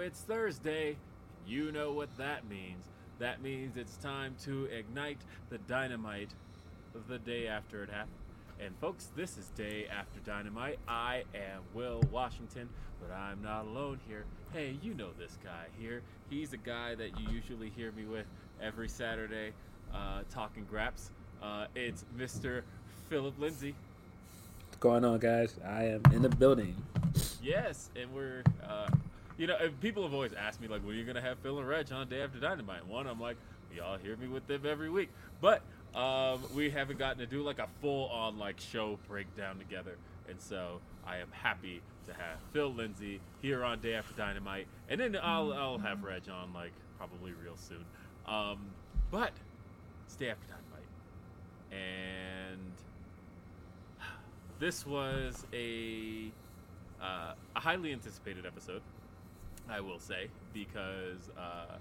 it's Thursday. You know what that means. That means it's time to ignite the dynamite of the day after it happened. And folks, this is Day After Dynamite. I am Will Washington, but I'm not alone here. Hey, you know this guy here. He's a guy that you usually hear me with every Saturday uh, talking graps. Uh, it's Mr. Philip Lindsey. What's going on, guys? I am in the building. Yes, and we're, uh, you know, people have always asked me, like, when are you going to have Phil and Reg on Day After Dynamite? One, I'm like, y'all hear me with them every week. But um, we haven't gotten to do like a full on like show breakdown together. And so I am happy to have Phil Lindsey here on Day After Dynamite. And then I'll, I'll have Reg on like probably real soon. Um, but it's Day After Dynamite. And this was a, uh, a highly anticipated episode, I will say, because uh,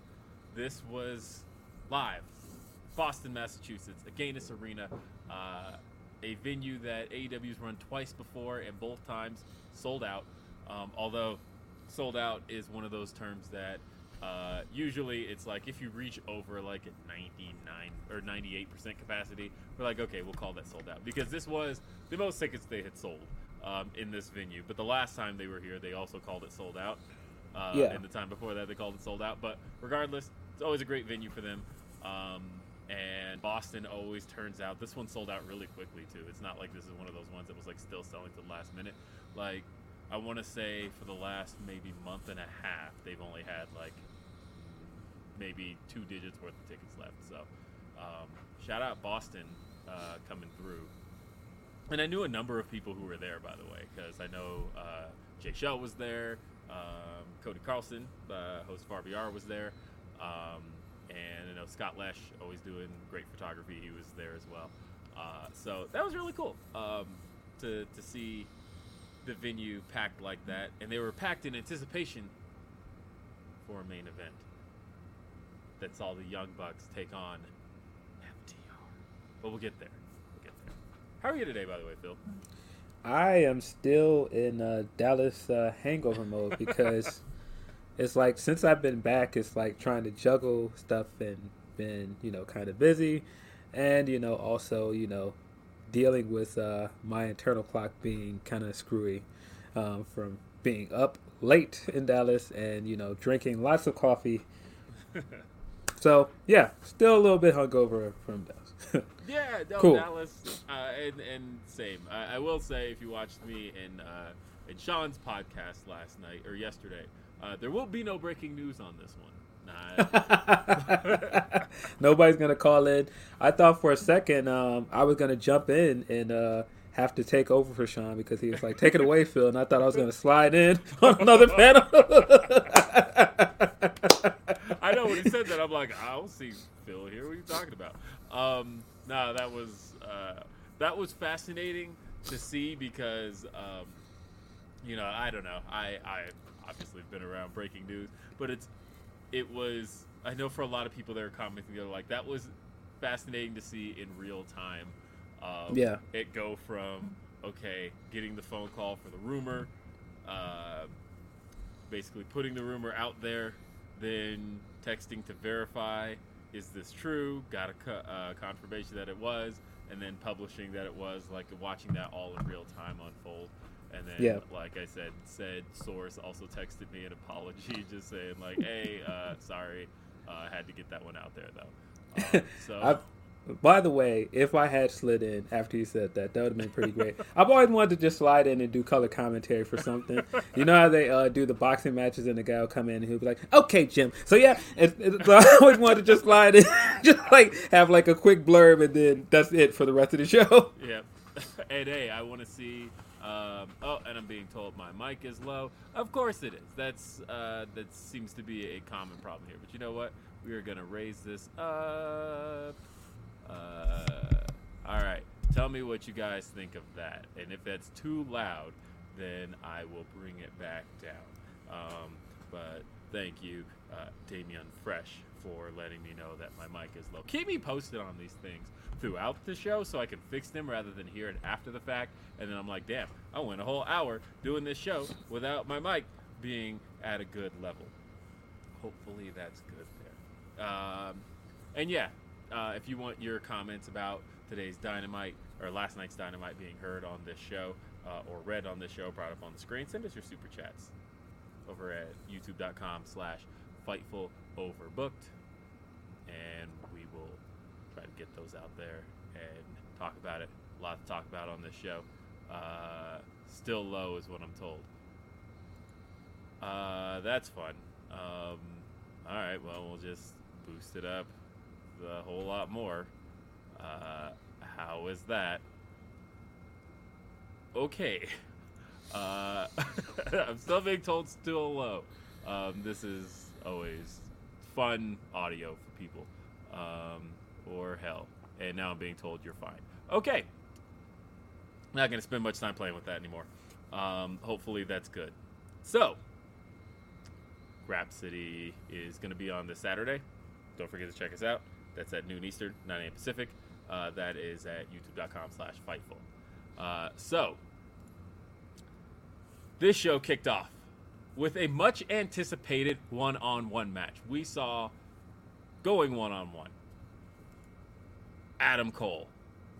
this was live Boston, Massachusetts, Agganis Arena, uh, a venue that AEW's run twice before and both times sold out. Um, although sold out is one of those terms that uh, usually it's like if you reach over like at 99 or 98% capacity, we're like, okay, we'll call that sold out because this was the most tickets they had sold um, in this venue. But the last time they were here, they also called it sold out. Uh, Yeah. And the time before that, they called it sold out. But regardless, it's always a great venue for them. Um, and Boston always turns out. This one sold out really quickly too. It's not like this is one of those ones that was like still selling to the last minute. Like I want to say for the last maybe month and a half, they've only had like maybe two digits worth of tickets left. So um, shout out Boston uh, coming through. And I knew a number of people who were there, by the way, because I know uh, Jay Shell was there, um, Cody Carlson, uh, host of RBR, was there, um, and I know Scott Lesh, always doing great photography, he was there as well. Uh, so that was really cool um, to to see the venue packed like that, and they were packed in anticipation for a main event that saw the Young Bucks take on FTR. But we'll get there. We'll get there. How are you today, by the way, Phil? I am still in uh, Dallas uh, hangover mode because it's like since I've been back, it's like trying to juggle stuff and been you know kind of busy, and you know also you know dealing with uh, my internal clock being kind of screwy um, from being up late in Dallas and you know drinking lots of coffee. So yeah, still a little bit hungover from Dallas. Yeah, no, Cool. Dallas, uh, and and same. I, I will say, if you watched me in uh, in Sean's podcast last night or yesterday, uh, there will be no breaking news on this one. Nah, Nobody's gonna call in. I thought for a second um, I was gonna jump in and uh, have to take over for Sean because he was like, "Take it away, Phil," and I thought I was gonna slide in on another panel. I know when he said that, I'm like, I don't see Phil here. What are you talking about? Um, no, that was uh, that was fascinating to see because um, you know I don't know. I I obviously have been around breaking news, but it's it was. I know for a lot of people that are commenting, they're like, that was fascinating to see in real time. Um, Yeah. It go from okay, getting the phone call for the rumor, uh, basically putting the rumor out there, then texting to verify is this true? Got a co- uh, confirmation that it was, and then publishing that it was. Like watching that all in real time unfold. And then, Yeah. like I said, said source also texted me an apology, just saying like, "Hey, uh, sorry, uh, I had to get that one out there though." Um, so by the way, if I had slid in after you said that, that would have been pretty great. I've always wanted to just slide in and do color commentary for something. You know how they uh, do the boxing matches and the guy will come in and he'll be like, "Okay, Jim." So yeah, it, it, so I always wanted to just slide in, just like have like a quick blurb and then that's it for the rest of the show. Yeah. and hey, I want to see. Um, oh, and I'm being told my mic is low. Of course it is. That's uh, that seems to be a common problem here. But you know what? We are gonna raise this up. Uh, all right. Tell me what you guys think of that. And if that's too loud, then I will bring it back down. Um, but thank you, uh, Damian Fresh, for letting me know that my mic is low. Keep me posted on these things throughout the show so I can fix them rather than hear it after the fact. And then I'm like, damn, I went a whole hour doing this show without my mic being at a good level. hopefully that's good there. Um, and yeah, uh, if you want your comments about today's dynamite or last night's dynamite being heard on this show uh, or read on this show, brought up on the screen, send us your super chats over at youtube.com slash fightful overbooked and we will try to get those out there and talk about it. A lot to talk about on this show. Uh, still low is what i'm told. Uh, that's fun. Um, all right well we'll just boost it up a whole lot more uh, how is that okay uh, I'm still being told still low. Um, this is always fun audio for people. Um, or hell. And now I'm being told you're fine. Okay. Not going to spend much time playing with that anymore. Um, hopefully that's good. So, Grapsody is going to be on this Saturday. Don't forget to check us out. That's at noon Eastern, 9 a.m. Pacific. Uh, that is at youtube.com slash fightful. Uh, so, this show kicked off with a much anticipated one on one match. We saw going one on one Adam Cole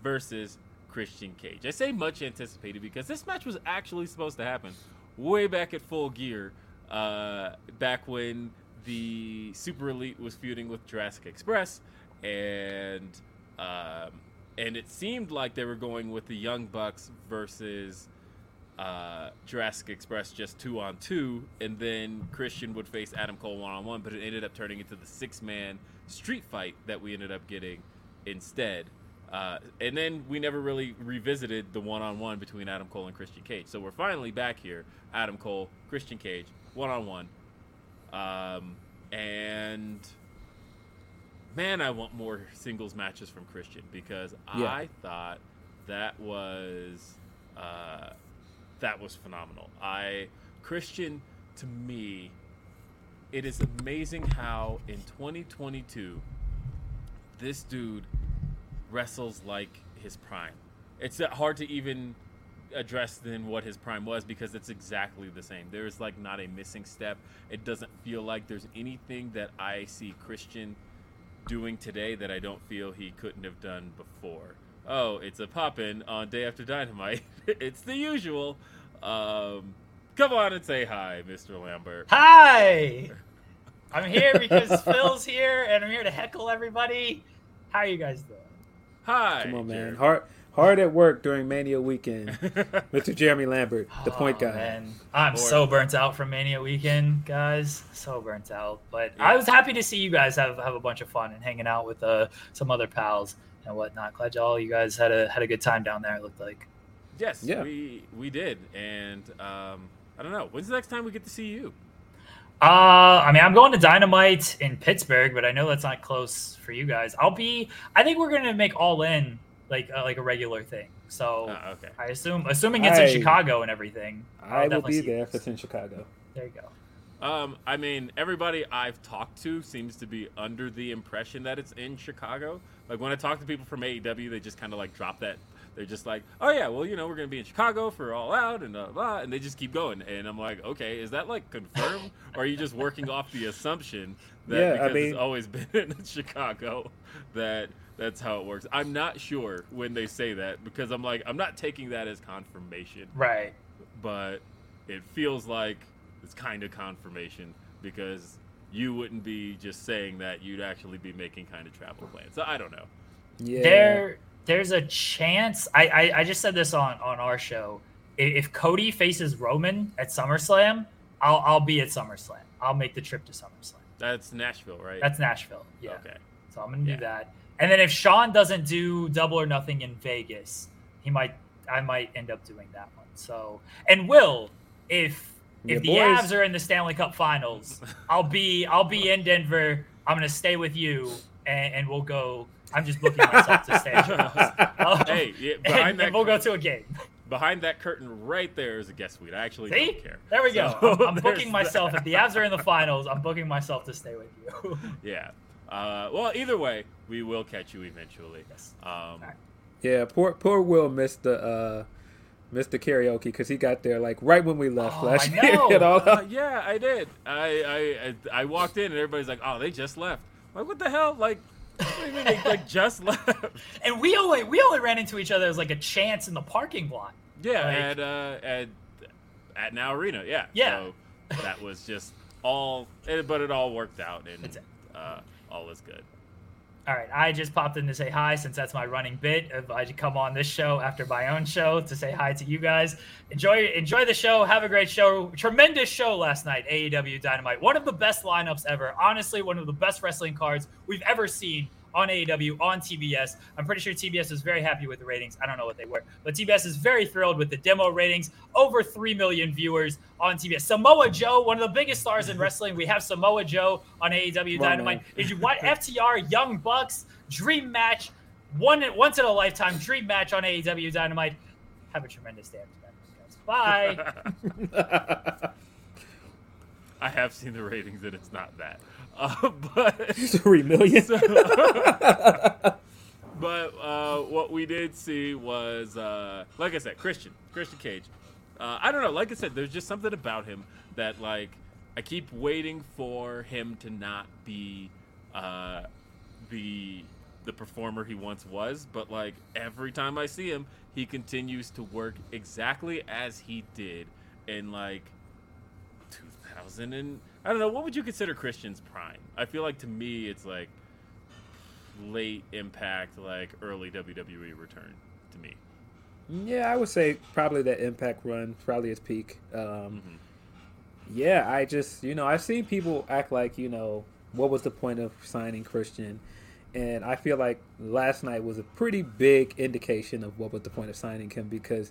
versus Christian Cage. I say much anticipated because this match was actually supposed to happen way back at Full Gear, uh, back when the Super Elite was feuding with Jurassic Express, and um, and it seemed like they were going with the Young Bucks versus uh, Jurassic Express just two on two, and then Christian would face Adam Cole one on one, but it ended up turning into the six man street fight that we ended up getting instead. Uh, and then we never really revisited the one on one between Adam Cole and Christian Cage. So we're finally back here Adam Cole, Christian Cage, one on one. And man, I want more singles matches from Christian because Yeah. I thought that was. Uh, that was phenomenal. I Christian to me, it is amazing how in 2022 this dude wrestles like his prime. It's hard to even address then what his prime was because it's exactly the same. There is like not a missing step. It doesn't feel like there's anything that I see Christian doing today that I don't feel he couldn't have done before. Oh, it's a pop in on Day After Dynamite. it's the usual. Um, come on and say hi, Mr. Lambert. Hi! I'm here because Phil's here and I'm here to heckle everybody. How are you guys doing? Hi. Come on, man. Jared. Hard hard at work during Mania weekend. Mr. Jeremy Lambert, the point Oh, guy. Man. I'm Or- so burnt out from Mania weekend, guys. So burnt out. But Yeah. I was happy to see you guys have, have a bunch of fun and hanging out with uh, some other pals and whatnot. Glad y'all you guys had a had a good time down there, it looked like. Yes, Yeah. we we did, and um, I don't know. When's the next time we get to see you? Uh, I mean, I'm going to Dynamite in Pittsburgh, but I know that's not close for you guys. I'll be. I think we're gonna make All In like uh, like a regular thing. So Oh, okay. I assume, assuming it's I- in Chicago and everything, I'll I will definitely be there guys. if it's in Chicago. There you go. Um, I mean, everybody I've talked to seems to be under the impression that it's in Chicago. Like when I talk to people from AEW, they just kind of like drop that. They're just like, "Oh yeah, well, you know, we're gonna be in Chicago for All Out and blah, blah," and they just keep going. And I'm like, "Okay, is that like confirmed, or are you just working off the assumption that Yeah, I because mean- it's always been in Chicago that that's how it works?" I'm not sure when they say that because I'm like, I'm not taking that as confirmation Right. but it feels like it's kind of confirmation because you wouldn't be just saying that you'd actually be making kind of travel plans. So I don't know. Yeah. There, there's a chance. I, I, I just said this on on our show. If Cody faces Roman at SummerSlam, I'll I'll be at SummerSlam. I'll make the trip to SummerSlam. That's Nashville, right? That's Nashville. Yeah. Okay. So I'm gonna do that. And then if Sean doesn't do Double or Nothing in Vegas, he might. I might end up doing that one. So and Will, if if the boys. Avs are in the Stanley Cup Finals, I'll be I'll be in Denver. I'm gonna stay with you, and, and we'll go. I'm just booking myself to stay at your house. Oh, Hey, yeah, behind and that we'll go to a game. behind that curtain right there is a guest suite. I actually See, don't care. there we go. So I'm, I'm booking myself. If the Avs are in the finals, I'm booking myself to stay with you. Yeah. Uh, well, either way, we will catch you eventually. yes. Um. Yeah, poor poor Will missed the uh Mr. Karaoke, because he got there like right when we left Oh, last I year. know. and all Uh, yeah, I did. I, I I I walked in and everybody's like, "Oh, they just left." I'm like, what the hell? Like, what do you mean they like just left? And we only we only ran into each other as like a chance in the parking lot. Yeah, Like- at uh, at at Now Arena. Yeah. Yeah. So that was just all, but it all worked out and It's- uh, all good. All right, I just popped in to say hi since that's my running bit. If I come on this show after my own show to say hi to you guys. Enjoy enjoy the show. Have a great show. Tremendous show last night. AEW Dynamite. One of the best lineups ever. Honestly, one of the best wrestling cards we've ever seen on AEW on TBS. I'm pretty sure TBS is very happy with the ratings. I don't know what they were, but TBS is very thrilled with the demo ratings. Over 3 million viewers on TBS. Samoa Joe, one of the biggest stars in wrestling. We have Samoa Joe on AEW Come Dynamite. man. Did you watch FTR Young Bucks dream match? One once in a lifetime dream match on AEW Dynamite. Have a tremendous day, guys. Bye. I have seen the ratings and it's not that. Uh, but Three million. So- but uh, what we did see was, uh, like I said, Christian, Christian Cage. Uh, I don't know. Like I said, there's just something about him that, like, I keep waiting for him to not be uh, the the performer he once was. But like every time I see him, he continues to work exactly as he did in like 2000 and I don't know. What would you consider Christian's prime? I feel like to me, it's like late Impact, like early WWE return to me. yeah, I would say probably that Impact run, probably his peak. Um, Mhm. Yeah, I just you know I've seen people act like you know what was the point of signing Christian, and I feel like last night was a pretty big indication of what was the point of signing him because,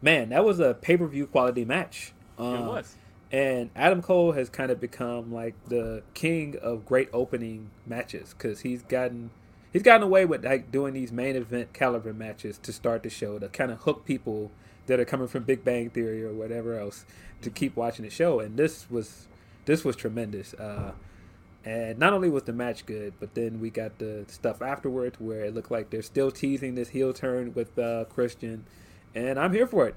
man, that was a pay per view quality match. it Um, was. And Adam Cole has kind of become like the king of great opening matches because he's gotten he's gotten away with like doing these main event caliber matches to start the show to kind of hook people that are coming from Big Bang Theory or whatever else to keep watching the show. And this was this was tremendous. Uh, and not only was the match good, but then we got the stuff afterwards where it looked like they're still teasing this heel turn with uh, Christian, and I'm here for it.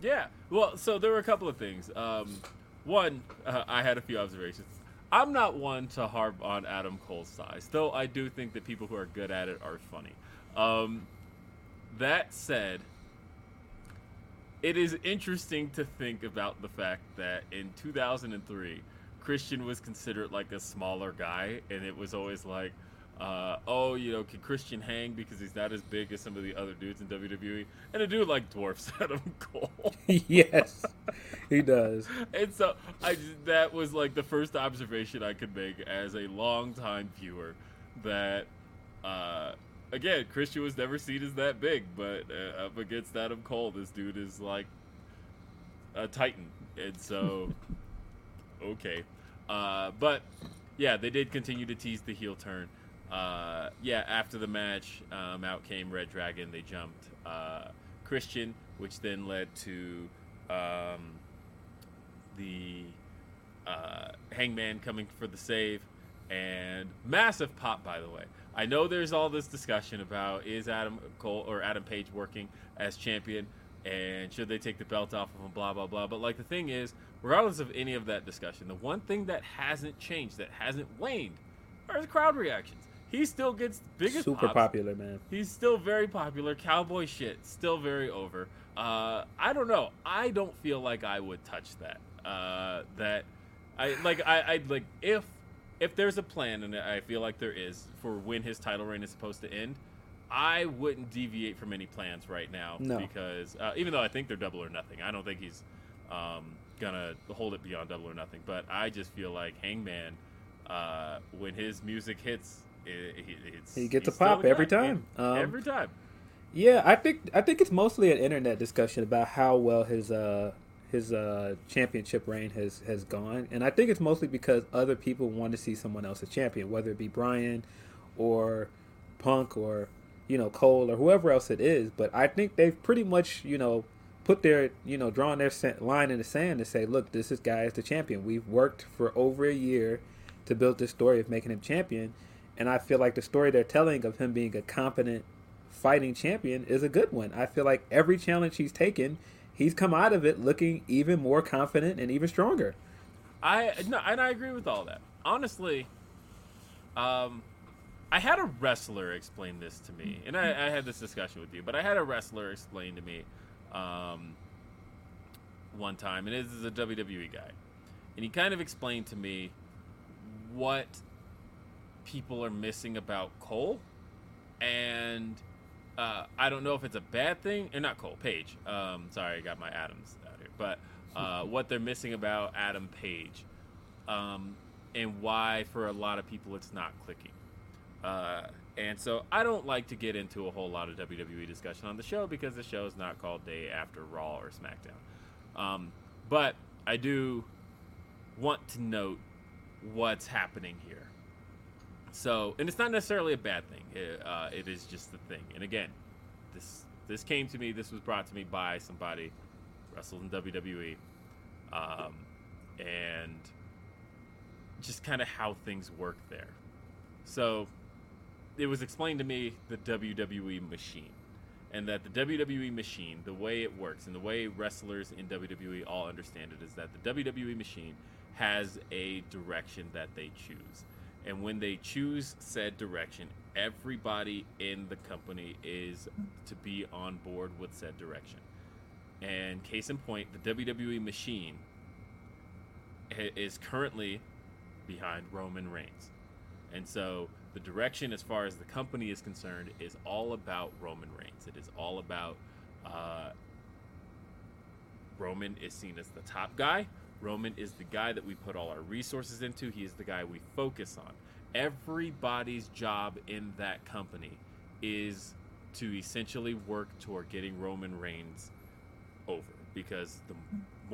Yeah. Well, so there were a couple of things. Um, one, uh, I had a few observations. I'm not one to harp on Adam Cole's size, though I do think that people who are good at it are funny. Um, that said, it is interesting to think about the fact that in 2003, Christian was considered like a smaller guy, and it was always like, uh, oh, you know, can Christian hang because he's not as big as some of the other dudes in WWE? And a dude like dwarfs Adam Cole. yes, he does. and so I just- that was like the first observation I could make as a longtime viewer that uh, again Christian was never seen as that big, but uh, up against Adam Cole, this dude is like a titan, and so okay, uh, but yeah, they did continue to tease the heel turn. Uh, yeah, after the match, um, out came Red Dragon. They jumped uh, Christian, which then led to um, the uh, Hangman coming for the save, and massive pop. By the way, I know there's all this discussion about is Adam Cole or Adam Page working as champion, and should they take the belt off of him? Blah blah blah. But like the thing is, regardless of any of that discussion, the one thing that hasn't changed, that hasn't waned, are the crowd reactions. He still gets biggest Super pops. popular, man. He's still very popular. Cowboy shit, still very over. Uh, I don't know. I don't feel like I would touch that. Uh, that I like. I I like if if there's a plan, and I feel like there is for when his title reign is supposed to end. I wouldn't deviate from any plans right now No. because uh, even though I think they're double or nothing, I don't think he's um, gonna hold it beyond double or nothing. But I just feel like Hangman, uh, when his music hits, it, it, He gets a pop every time. Um, every time. Yeah, I think I think it's mostly an internet discussion about how well his uh his uh championship reign has has gone, and I think it's mostly because other people want to see someone else a champion, whether it be Brian or Punk or you know Cole or whoever else it is. But I think they've pretty much you know put their you know drawn their line in the sand to say, look, this is guy is the champion. We've worked for over a year to build this story of making him champion, and I feel like the story they're telling of him being a competent fighting champion is a good one. I feel like every challenge he's taken, he's come out of it looking even more confident and even stronger. I no, and I agree with all that. Honestly, um, I had a wrestler explain this to me, and I, I had this discussion with you, but I had a wrestler explain to me um, one time, and this is a WWE guy, and he kind of explained to me what people are missing about Cole, and uh, I don't know if it's a bad thing or not. Cole Page, um, sorry, I got my Adams out here, but uh, what they're missing about Adam Page, um, and why for a lot of people it's not clicking. Uh, and so I don't like to get into a whole lot of WWE discussion on the show because the show is not called Day After Raw or SmackDown. Um, but I do want to note what's happening here. So, and it's not necessarily a bad thing. It, uh, it is just the thing. And again, this this came to me. This was brought to me by somebody wrestled in WWE, um, and just kind of how things work there. So it was explained to me the WWE machine. And that the WWE machine, the way it works and the way wrestlers in WWE all understand it, is that the WWE machine has a direction that they choose. And when they choose said direction, everybody in the company is to be on board with said direction. And case in point, the WWE machine is currently behind Roman Reigns. And so the direction, as far as the company is concerned, is all about Roman Reigns. It is all about uh, Roman is seen as the top guy. Roman is the guy that we put all our resources into. He is the guy we focus on. Everybody's job in that company is to essentially work toward getting Roman Reigns over because the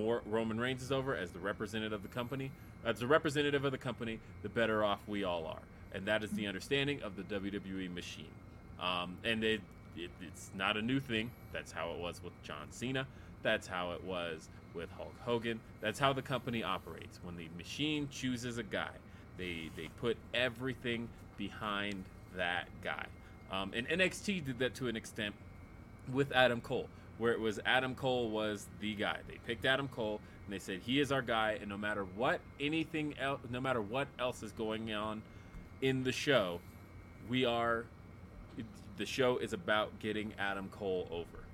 more Roman Reigns is over as the representative of the company, as the representative of the company, the better off we all are and that is the understanding of the WWE machine. Um, and it, it, it's not a new thing. That's how it was with John Cena. That's how it was with Hulk Hogan. That's how the company operates. When the machine chooses a guy, they they put everything behind that guy. Um, and NXT did that to an extent with Adam Cole, where it was Adam Cole was the guy. They picked Adam Cole and they said he is our guy, and no matter what anything else, no matter what else is going on in the show, we are the show is about getting Adam Cole over.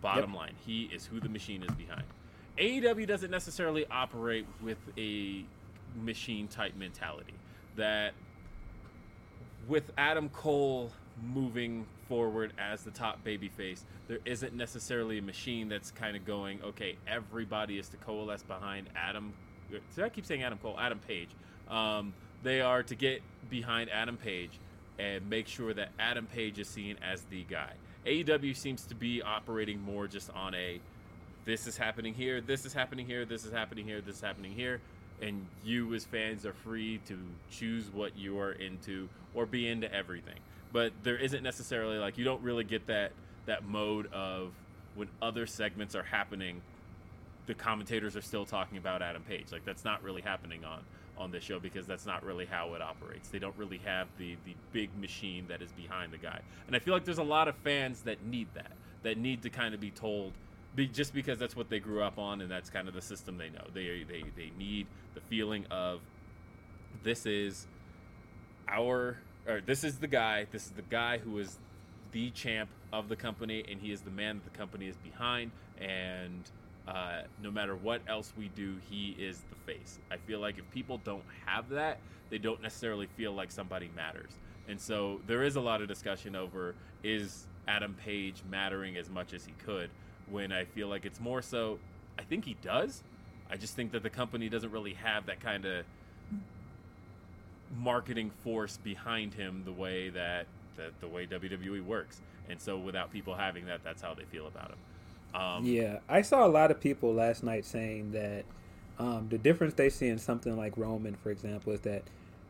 Bottom yep. line, he is who the machine is behind. AEW doesn't necessarily operate with a machine type mentality. That with Adam Cole moving forward as the top babyface, there isn't necessarily a machine that's kind of going, okay, everybody is to coalesce behind Adam. Did I keep saying Adam Cole? Adam Page. Um, they are to get behind Adam Page and make sure that Adam Page is seen as the guy. AEW seems to be operating more just on a this is happening here, this is happening here, this is happening here, this is happening here, and you as fans are free to choose what you are into or be into everything. But there isn't necessarily like you don't really get that that mode of when other segments are happening, the commentators are still talking about Adam Page. Like that's not really happening on on this show because that's not really how it operates. They don't really have the the big machine that is behind the guy. And I feel like there's a lot of fans that need that, that need to kind of be told be, just because that's what they grew up on and that's kind of the system they know. They they they need the feeling of this is our or this is the guy, this is the guy who is the champ of the company and he is the man that the company is behind and uh, no matter what else we do, he is the face. I feel like if people don't have that, they don't necessarily feel like somebody matters. And so there is a lot of discussion over is Adam Page mattering as much as he could when I feel like it's more so I think he does. I just think that the company doesn't really have that kind of marketing force behind him the way that, that the way WWE works. And so without people having that, that's how they feel about him. Um, yeah, I saw a lot of people last night saying that um, the difference they see in something like Roman, for example, is that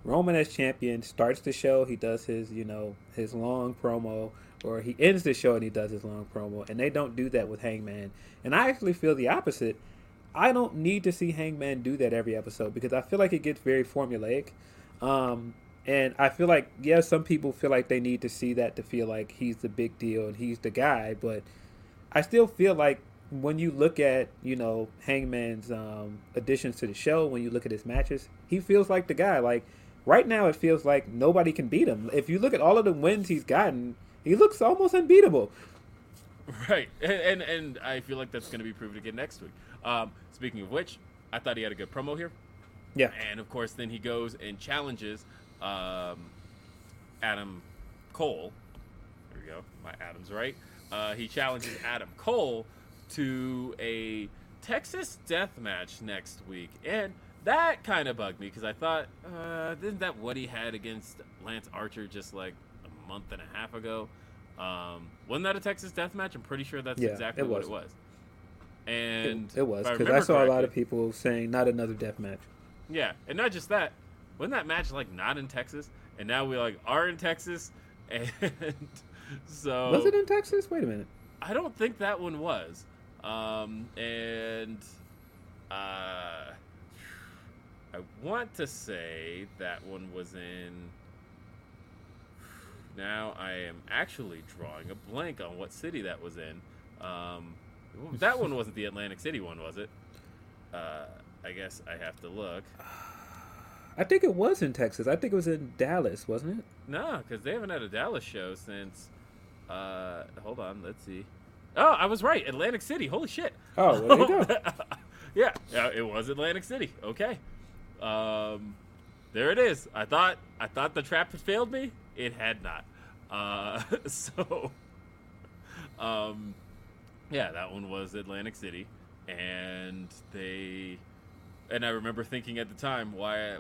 Roman as champion starts the show, he does his, you know, his long promo, or he ends the show and he does his long promo, and they don't do that with Hangman. And I actually feel the opposite. I don't need to see Hangman do that every episode because I feel like it gets very formulaic. Um, and I feel like, yeah, some people feel like they need to see that to feel like he's the big deal and he's the guy, but I still feel like when you look at you know Hangman's um, additions to the show, when you look at his matches, he feels like the guy. Like right now, it feels like nobody can beat him. If you look at all of the wins he's gotten, he looks almost unbeatable. Right, and and, and I feel like that's going to be proven again next week. Um, speaking of which, I thought he had a good promo here. Yeah, and of course, then he goes and challenges um, Adam Cole. There we go. My Adam's right. Uh, he challenges Adam Cole to a Texas death match next week, and that kind of bugged me because I thought, uh, isn't that what he had against Lance Archer just like month and a half ago? Um, wasn't that a Texas death match? I'm pretty sure that's Yeah, exactly it what it was. And it, it was because I remember saw a lot of people saying not another death match. yeah, and not just that. Wasn't that match like not in Texas, and now we like are in Texas, and so Was it in Texas? Wait a minute. I don't think that one was. Um, and uh, I want to say that one was in. Now I am actually drawing a blank on what city that was in. Um, that one wasn't the Atlantic City one, was it? Uh, I guess I have to look. I think it was in Texas. I think it was in Dallas, wasn't it? No, because they haven't had a Dallas show since. Uh, hold on, let's see. Oh, I was right. Atlantic City. Holy shit. Oh, well, there you go. yeah, yeah, it was Atlantic City. Okay. Um, there it is. I thought I thought the trap had failed me. It had not. Uh, so, um, yeah, that one was Atlantic City, and they, and I remember thinking at the time why.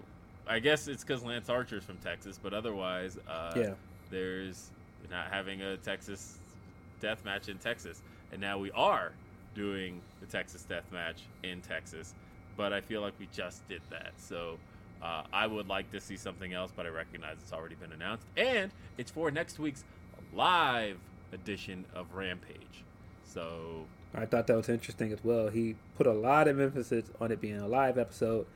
I guess it's because Lance Archer's from Texas, but otherwise, uh, Yeah. there's not having a Texas death match in Texas, and now we are doing the Texas death match in Texas. But I feel like we just did that, so uh, I would like to see something else. But I recognize it's already been announced, and it's for next week's live edition of Rampage. So I thought that was interesting as well. He put a lot of emphasis on it being a live episode.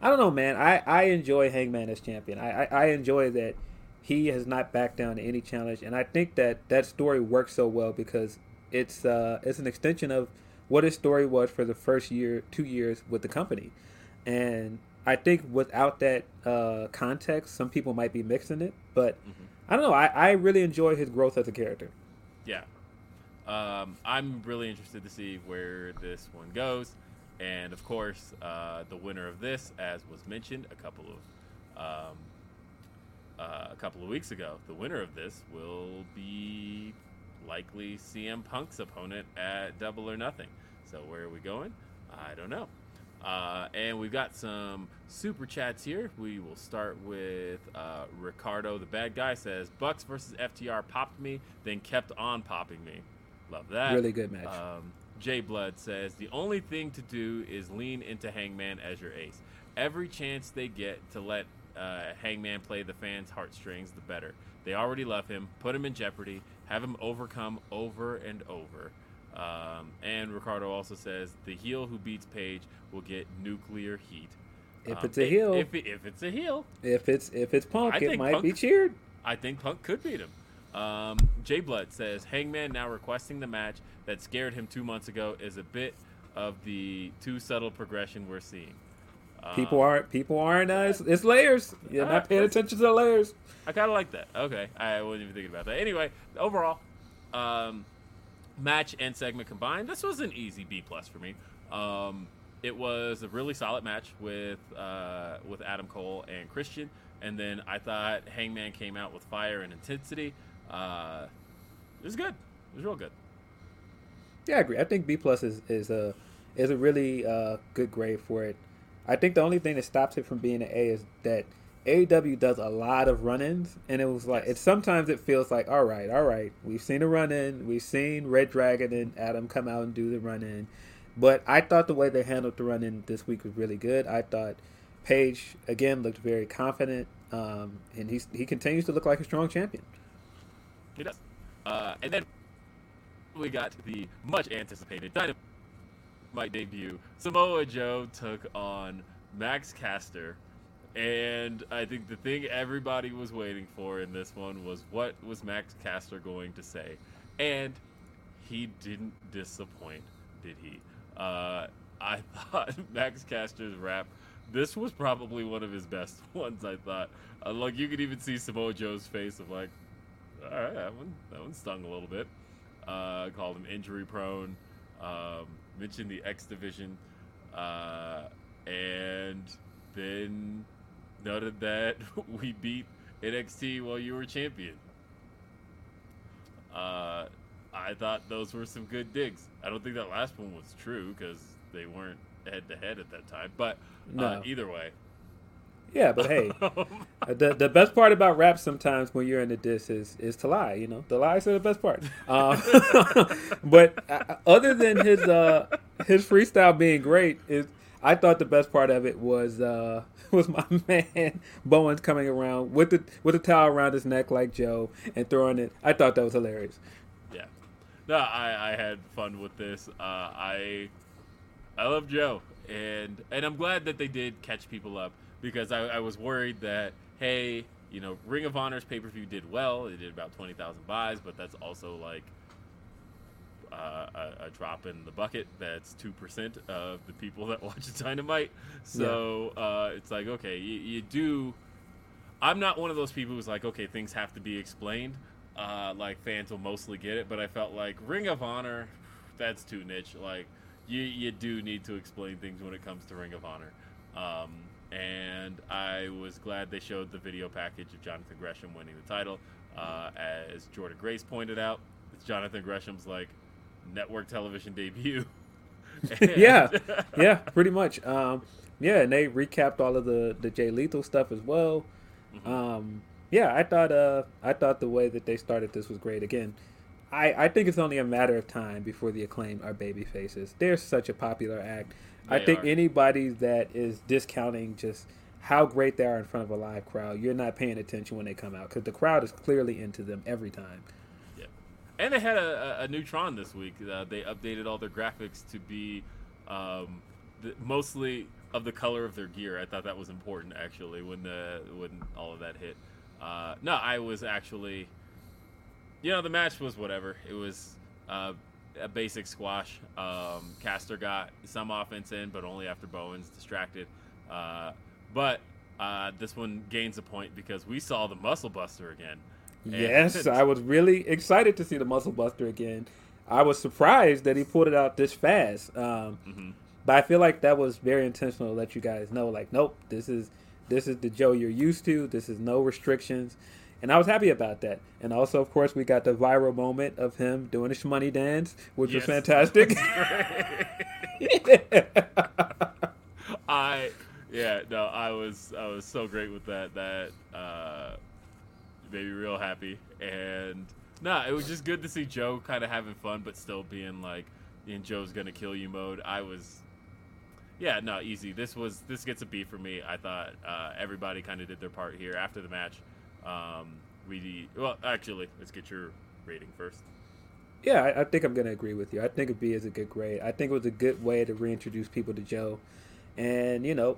I don't know, man. I, I enjoy Hangman as champion. I, I, I enjoy that he has not backed down to any challenge, and I think that that story works so well because it's uh it's an extension of what his story was for the first year, two years with the company, and I think without that uh, context, some people might be mixing it, but I don't know. I, I really enjoy his growth as a character. yeah, um, I'm really interested to see where this one goes. And of course, uh, the winner of this, as was mentioned a couple of um, uh, a couple of weeks ago, the winner of this will be likely CM Punk's opponent at Double or Nothing. So where are we going? I don't know. Uh, and we've got some super chats here. We will start with uh, Ricardo, the bad guy, says Bucks versus FTR popped me, then kept on popping me. Love that. Really good match. Um, Jay Blood says the only thing to do is lean into Hangman as your ace. Every chance they get to let uh, Hangman play the fans' heartstrings, the better. They already love him. Put him in jeopardy. Have him overcome over and over. Um, and Ricardo also says the heel who beats Page will get nuclear heat. If Um, it's a heel, if, if it's a heel, if it's if it's Punk, it might Punk- be cheered. I think Punk could beat him. Um, Jay Blood says Hangman now requesting the match that scared him two months ago is a bit of the too subtle progression we're seeing. Um, People aren't people aren't uh, it's, it's layers. You're Uh, not paying attention to the layers. I kind of like that. Okay, I wasn't even thinking about that. Anyway, overall, um, match and segment combined, this was an easy B plus for me. Um, it was a really solid match with uh, with Adam Cole and Christian, and then I thought Hangman came out with fire and intensity. Uh, it was good. It was real good. Yeah, I agree. I think B plus is is a is a really uh, good grade for it. I think the only thing that stops it from being an A is that AEW does a lot of run-ins, and it was like it sometimes it feels like all right, all right, we've seen a run-in, we've seen Red Dragon and Adam come out and do the run-in, but I thought the way they handled the run-in this week was really good. I thought Page again looked very confident, um, and he's he continues to look like a strong champion. He does. Uh, and then we got the much anticipated Dynamite debut. Samoa Joe took on Max Caster. And I think the thing everybody was waiting for in this one was what was Max Caster going to say? And he didn't disappoint. did he? Uh, I thought Max Caster's rap. This was probably one of his best ones. I thought. Uh, like you could even see Samoa Joe's face of like, all right, that one that one stung a little bit. Uh, called him injury prone. Um, mentioned the X division, uh, and then noted that we beat NXT while you were champion. Uh, I thought those were some good digs. I don't think that last one was true because they weren't head to head at that time. But uh, either way, Yeah, but hey, the the best part about rap sometimes when you're in the diss is is to lie. You know, the lies are the best part. Um, but uh, other than his uh, his freestyle being great, is I thought the best part of it was uh, was my man Bowens coming around with the with a towel around his neck like Joe and throwing it. I thought that was hilarious. yeah. No, I, I had fun with this. Uh, I I love Joe, and and I'm glad that they did catch people up because I, I was worried that hey, you know, Ring of Honor's pay per view did well. It did about twenty thousand buys, but that's also like uh, a, a drop in the bucket. That's two percent of the people that watch Dynamite. So uh, it's like okay, you, you do. I'm not one of those people who's like, okay, things have to be explained. Uh, like fans will mostly get it, but I felt like Ring of Honor, that's too niche. Like you, you do need to explain things when it comes to Ring of Honor. Um, and I was glad they showed the video package of Jonathan Gresham winning the title. Uh, as Jordan Grace pointed out, it's Jonathan Gresham's like network television debut. Yeah. yeah, pretty much. Um, yeah, and they recapped all of the the Jay Lethal stuff as well. Mhm. Um, yeah, I thought uh, I thought the way that they started this was great. Again, I I think it's only a matter of time before the acclaim are baby faces. They're such a popular act. I think are. anybody that is discounting just how great they are in front of a live crowd, you're not paying attention when they come out because the crowd is clearly into them every time. And they had a, a, Neutron this week. Uh, they updated all their graphics to be um, the, mostly of the color of their gear. I thought that was important actually when the when all of that hit. Uh, no, I was actually, you know, the match was whatever. It was uh, a basic squash. Um, Caster got some offense in, but only after Bowens distracted. Uh, but uh, this one gains a point because we saw the Muscle Buster again. Yes, I was really excited to see the Muscle Buster again. I was surprised that he pulled it out this fast. Um, Mhm. But I feel like that was very intentional to let you guys know, like, nope, this is this is the Joe you're used to. This is no restrictions, and I was happy about that. And also, of course, we got the viral moment of him doing the shmoney dance, which Yes. was fantastic. I yeah no I was I was so great with that that uh, made me real happy. And no it was just good to see Joe kind of having fun but still being like in Joe's gonna kill you mode. I was yeah no easy. This was this gets a B for me. I thought uh, everybody kind of did their part here after the match. Um, we well actually let's get your rating first. Yeah, I, I think I'm gonna agree with you. I think a B is a good grade. I think it was a good way to reintroduce people to Joe, and you know,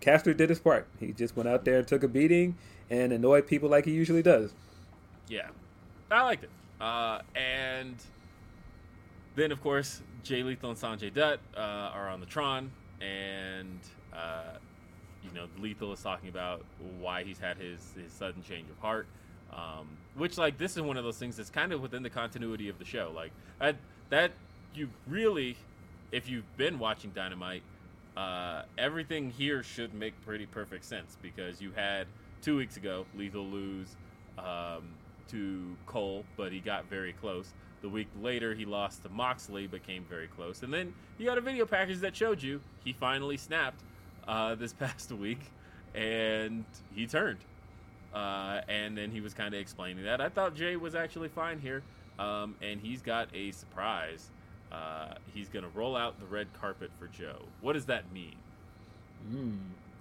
Caster did his part. He just went out there and took a beating and annoyed people like he usually does. Yeah, I liked it. Uh, and then, of course, Jay Lethal and Sanjay Dutt uh, are on the Tron, and uh, you know, Lethal is talking about why he's had his his sudden change of heart. Um, which, like, this is one of those things that's kind of within the continuity of the show. Like that, that you really, if you've been watching Dynamite, uh, everything here should make pretty perfect sense because you had two weeks ago Lethal lose um, to Cole, but he got very close. The week later, he lost to Moxley, but came very close. And then you got a video package that showed you he finally snapped uh, this past week, and he turned. Uh, and then he was kind of explaining that. I thought Jay was actually fine here, um, and he's got a surprise. Uh, he's going to roll out the red carpet for Joe. What does that mean? Hmm.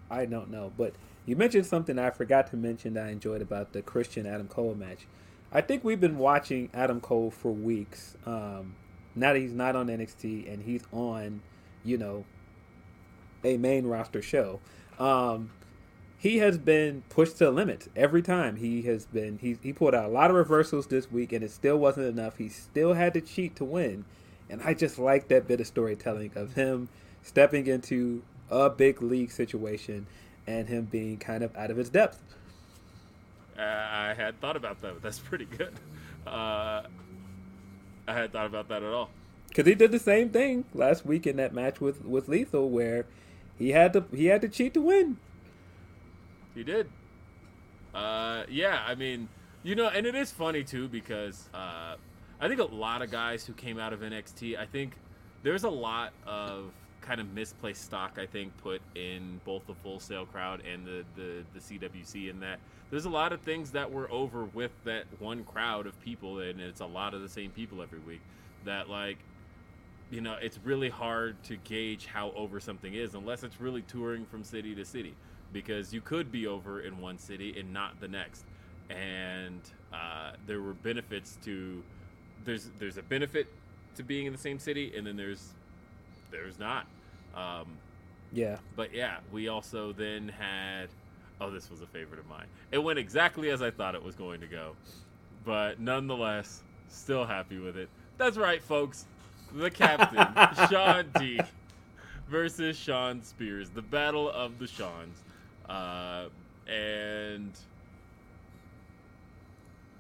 I don't know, but you mentioned something I forgot to mention that I enjoyed about the Christian Adam Cole match. I think we've been watching Adam Cole for weeks. Um, now that he's not on NXT and he's on, you know, a main roster show. Um, he has been pushed to the limit every time. He has been he he pulled out a lot of reversals this week and it still wasn't enough. He still had to cheat to win. And I just like that bit of storytelling of him stepping into a big league situation and him being kind of out of his depth. Uh, I had thought about that. That's pretty good. Uh, I had thought about that at all. Because he did the same thing last week in that match with, with Lethal, where he had to he had to cheat to win. He did. Uh, yeah, I mean, you know, and it is funny too because uh, I think a lot of guys who came out of NXT, I think there's a lot of kind of misplaced stock. I think put in both the Full Sail crowd and the the, the CWC in that there's a lot of things that were over with that one crowd of people, and it's a lot of the same people every week. That like you know, it's really hard to gauge how over something is unless it's really touring from city to city because you could be over in one city and not the next. And uh, there were benefits to there's there's a benefit to being in the same city, and then there's there's not. Um, Yeah. but yeah, we also then had. Oh, this was a favorite of mine. It went exactly as I thought it was going to go, but nonetheless, still happy with it. That's right, folks. The captain, Shawn D, versus Shawn Spears, the battle of the Seans, uh, and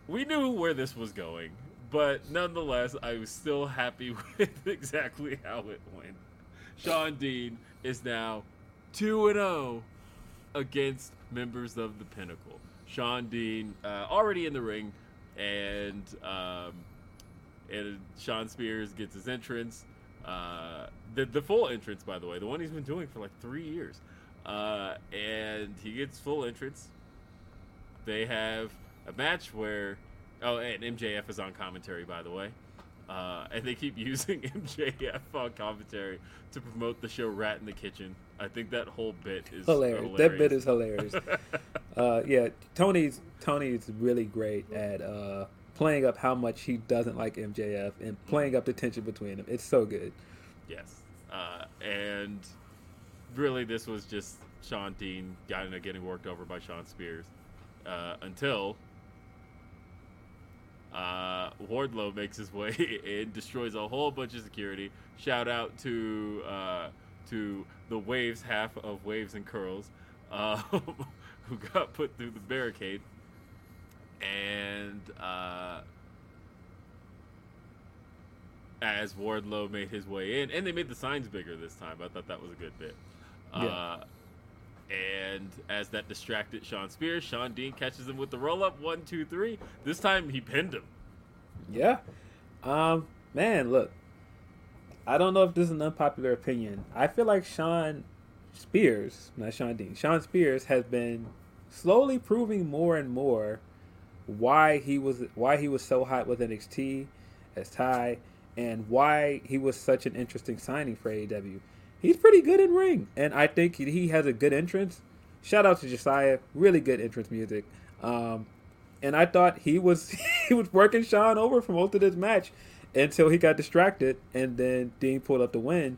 we knew where this was going, but nonetheless, I was still happy with exactly how it went. Shawn Dean is now 2 0 against members of the Pinnacle. Shawn Dean uh, already in the ring, and um, and Shawn Spears gets his entrance. Uh, the the full entrance, by the way, the one he's been doing for like three years, uh, and he gets full entrance. They have a match where, oh, and MJF is on commentary, by the way. Uh, and they keep using MJF on commentary to promote the show Rat in the Kitchen. I think that whole bit is hilarious. That bit is hilarious. uh, yeah, Tony's Tony's really great at uh, playing up how much he doesn't like MJF and playing up the tension between them. It's so good. Yes. Uh, and really, this was just Shawn Dean of getting worked over by Shawn Spears uh, until uh, Wardlow makes his way in, destroys a whole bunch of security. Shout out to uh, to the Waves half of Waves and Curls, uh, who got put through the barricade, and uh, as Wardlow made his way in, and they made the signs bigger this time. I thought that was a good bit. Yeah. And as that distracted Shawn Spears, Shawn Dean catches him with the roll up one, two, three. This time he pinned him. Yeah. Um, man, look. I don't know if this is an unpopular opinion. I feel like Shawn Spears, not Shawn Dean, Shawn Spears has been slowly proving more and more why he was why he was so hot with NXT as Tye and why he was such an interesting signing for AEW. He's pretty good in ring, and I think he has a good entrance. Shout out to Josiah, really good entrance music. Um, and I thought he was he was working Shawn over for most of this match until he got distracted, and then Dean pulled up the win.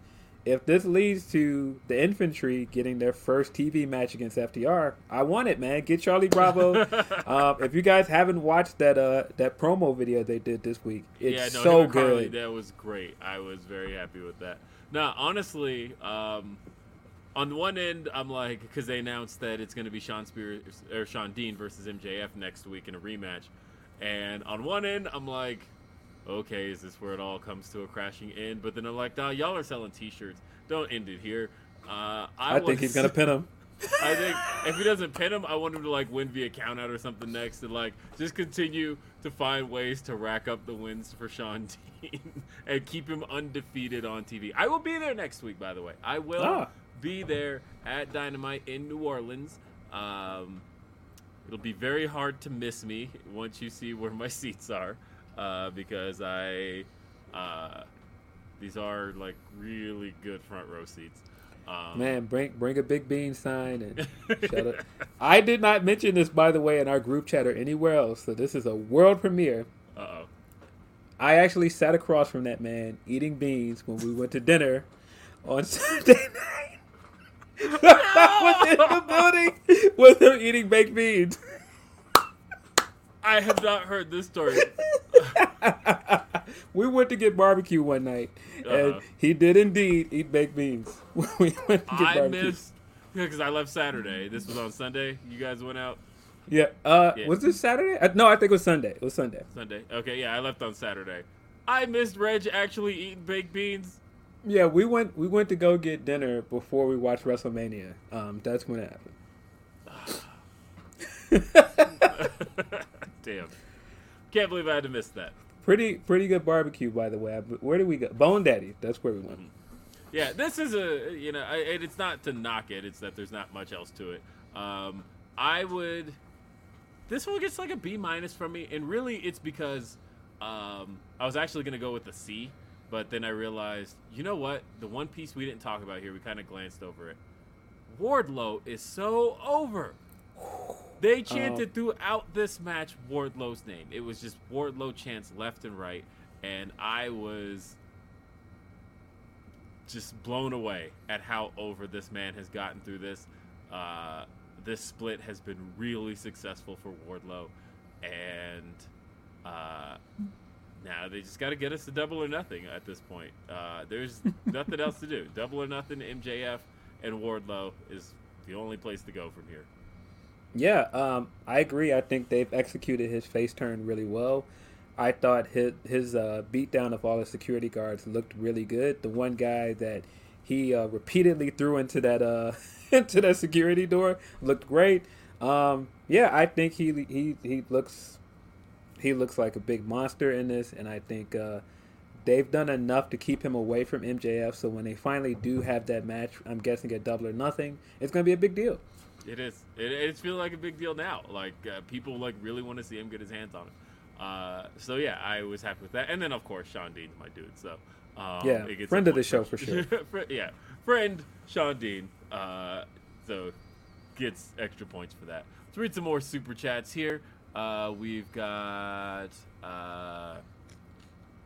If this leads to the infantry getting their first TV match against FTR, I want it, man. Get Carlie Bravo. um, if you guys haven't watched that uh, that promo video they did this week, it's yeah, no, so and Carlie, good. that was great. I was very happy with that. Now, honestly, um, on one end, I'm like, because they announced that it's going to be Shawn Spears or Shawn Dean versus MJF next week in a rematch, and on one end, I'm like, okay, is this where it all comes to a crashing end? But then I'm like, nah, y'all are selling T-shirts. Don't end it here. Uh, I, I think he's gonna pin him. I think if he doesn't pin him, I want him to like win via count out or something next, and like just continue to find ways to rack up the wins for Shawn Dean and keep him undefeated on TV. I will be there next week, by the way. I will Ah. be there at Dynamite in New Orleans. Um, it'll be very hard to miss me once you see where my seats are, uh, because I uh, these are like really good front row seats. Um, Man, bring bring a big bean sign and shut up. I did not mention this, by the way, in our group chat or anywhere else. So this is a world premiere. Uh oh. I actually sat across from that man eating beans when we went to dinner on Sunday night. I was in the building with him eating baked beans. I have not heard this story. we went to get barbecue one night, and Uh-huh. he did indeed eat baked beans. we went to get I barbecue. missed because I left Saturday. This was on Sunday. You guys went out Yeah. Uh, Yeah. was this Saturday? Uh, no, I think it was Sunday. It was Sunday. Sunday. Okay, yeah, I left on Saturday. I missed Reg actually eating baked beans. Yeah, we went. We went to go get dinner before we watched WrestleMania. Um, that's when it happened. Damn. Can't believe I had to miss that. Pretty, pretty good barbecue, by the way. Where did we go? Bone Daddy. That's where we went. Yeah, this is a you know, I, it's not to knock it. It's that there's not much else to it. Um, I would. This one gets like a B minus from me, and really it's because um, I was actually gonna go with the C, but then I realized, you know what? The one piece we didn't talk about here, we kind of glanced over it. Wardlow is so over. They chanted throughout this match Wardlow's name. It was just Wardlow chants left and right, and I was just blown away at how over this man has gotten through this. Uh, this split has been really successful for Wardlow, and uh, now they just got to get us to double or nothing at this point. Uh, there's nothing else to do. Double or nothing, MJF and Wardlow is the only place to go from here. Yeah, um, I agree. I think they've executed his face turn really well. I thought his his uh, beatdown of all the security guards looked really good. The one guy that he uh, repeatedly threw into that uh, into that security door looked great. Um, yeah, I think he he he looks he looks like a big monster in this, and I think uh, they've done enough to keep him away from MJF. So when they finally do have that match, I'm guessing at Double or Nothing, it's going to be a big deal. It is. It, it's feeling like a big deal now. Like uh, people like really want to see him get his hands on it. Uh, so yeah, I was happy with that. And then of course Shawn Dean's my dude. So um, Yeah, friend of the show for sure. Fri- yeah, friend Shawn Dean. Uh, so gets extra points for that. Let's read some more super chats here. Uh, we've got uh,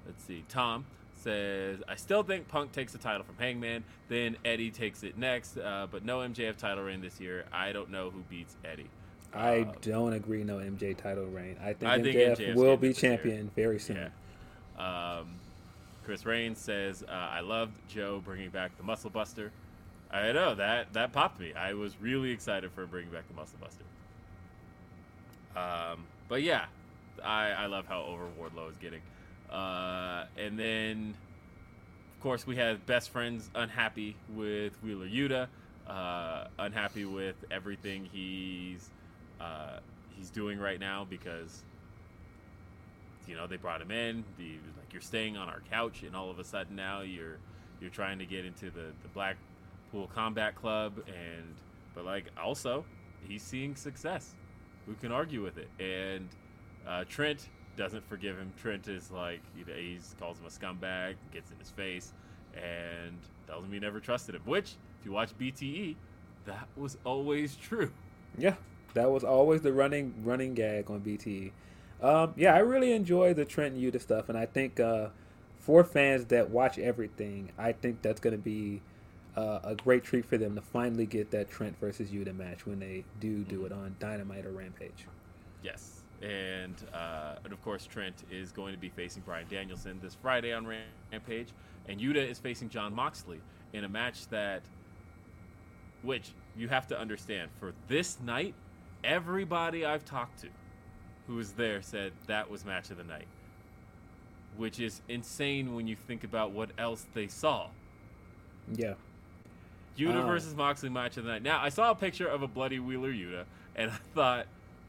let's see, Tom says, I still think Punk takes the title from Hangman, then Eddie takes it next, uh, but no MJF title reign this year. I don't know who beats Eddie. I Uh, don't agree. No MJ title reign. I think I think MJF will be champion very soon. Yeah. Um, Chris Raines says, uh, I loved Joe bringing back the Muscle Buster. I know that that popped me. I was really excited for bringing back the Muscle Buster. Um, but yeah, I, I love how over Wardlow is getting. Uh, and then, of course, we have best friends unhappy with Wheeler Yuta, uh, unhappy with everything he's uh, he's doing right now because you know they brought him in. The, like you're staying on our couch, and all of a sudden now you're you're trying to get into the the Blackpool Combat Club, and but like also he's seeing success. Who can argue with it? And uh, Trent doesn't forgive him. Trent is like you know, he calls him a scumbag, gets in his face, and tells him he never trusted him. Which, if you watch BTE, that was always true. Yeah, that was always the running running gag on BTE. Um, yeah, I really enjoy the Trent and Yuta stuff, and I think uh, for fans that watch everything, I think that's going to be uh, a great treat for them to finally get that Trent versus Yuta match when they do do it on Dynamite or Rampage. Yes. And, uh, and of course, Trent is going to be facing Bryan Danielson this Friday on Rampage. And Yuta is facing Jon Moxley in a match that, which you have to understand, for this night, everybody I've talked to who was there said that was match of the night. Which is insane when you think about what else they saw. Yeah, Yuta Oh. versus Moxley match of the night. Now I saw a picture of a bloody Wheeler Yuta, and I thought,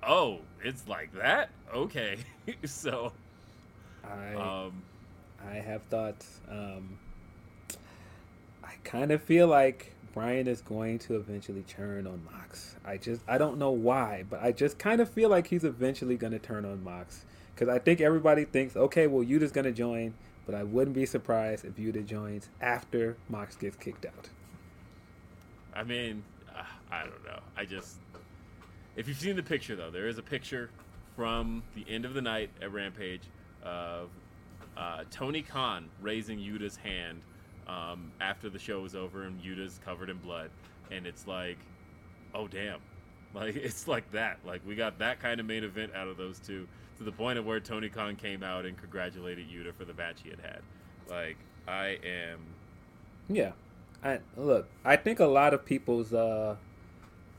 oh, it's like that. Okay, so I um, I have thoughts. Um, I kind of feel like Bryan is going to eventually turn on Mox. I just I don't know why, but I just kind of feel like he's eventually going to turn on Mox because I think everybody thinks, okay, well Yuta's going to join, but I wouldn't be surprised if Yuta joins after Mox gets kicked out. I mean, uh, I don't know. I just if you've seen the picture though, there is a picture from the end of the night at Rampage of uh, Tony Khan raising Yuta's hand um, after the show was over, and Yuta's covered in blood, and it's like, oh damn, Like it's like that. Like we got that kind of main event out of those two to the point of where Tony Khan came out and congratulated Yuta for the match he had had. Like I am. Yeah, I look. I think a lot of people's uh,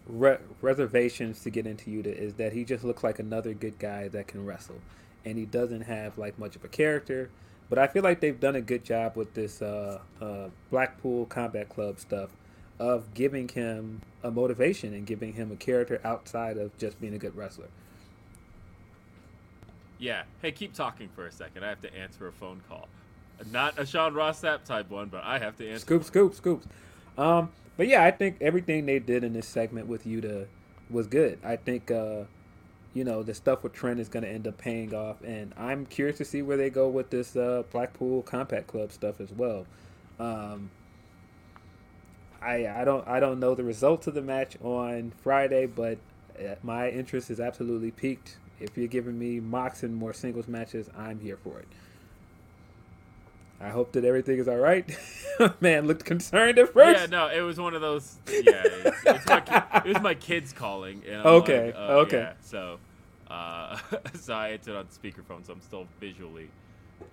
re- reservations to get into Yuta is that he just looks like another good guy that can wrestle, and he doesn't have like much of a character. But I feel like they've done a good job with this uh, uh, Blackpool Combat Club stuff of giving him a motivation and giving him a character outside of just being a good wrestler. Yeah. Hey, keep talking for a second. I have to answer a phone call. Not a Sean Ross Sapp type one, but I have to answer. Scoop, scoop, scoops. Um, but yeah, I think everything they did in this segment with Yuta was good. I think, uh, you know, the stuff with Trent is going to end up paying off, and I'm curious to see where they go with this uh, Blackpool Combat Club stuff as well. Um, I I don't I don't know the results of the match on Friday, but uh, my interest is absolutely peaked. If you're giving me Mox and more singles matches, I'm here for it. I hope that everything is all right. Man looked concerned at first. Yeah, no, it was one of those. Yeah, it's, it's my, it was my kids calling. Okay, like, uh, okay. yeah, so, uh, so I answered on speakerphone, so I'm still visually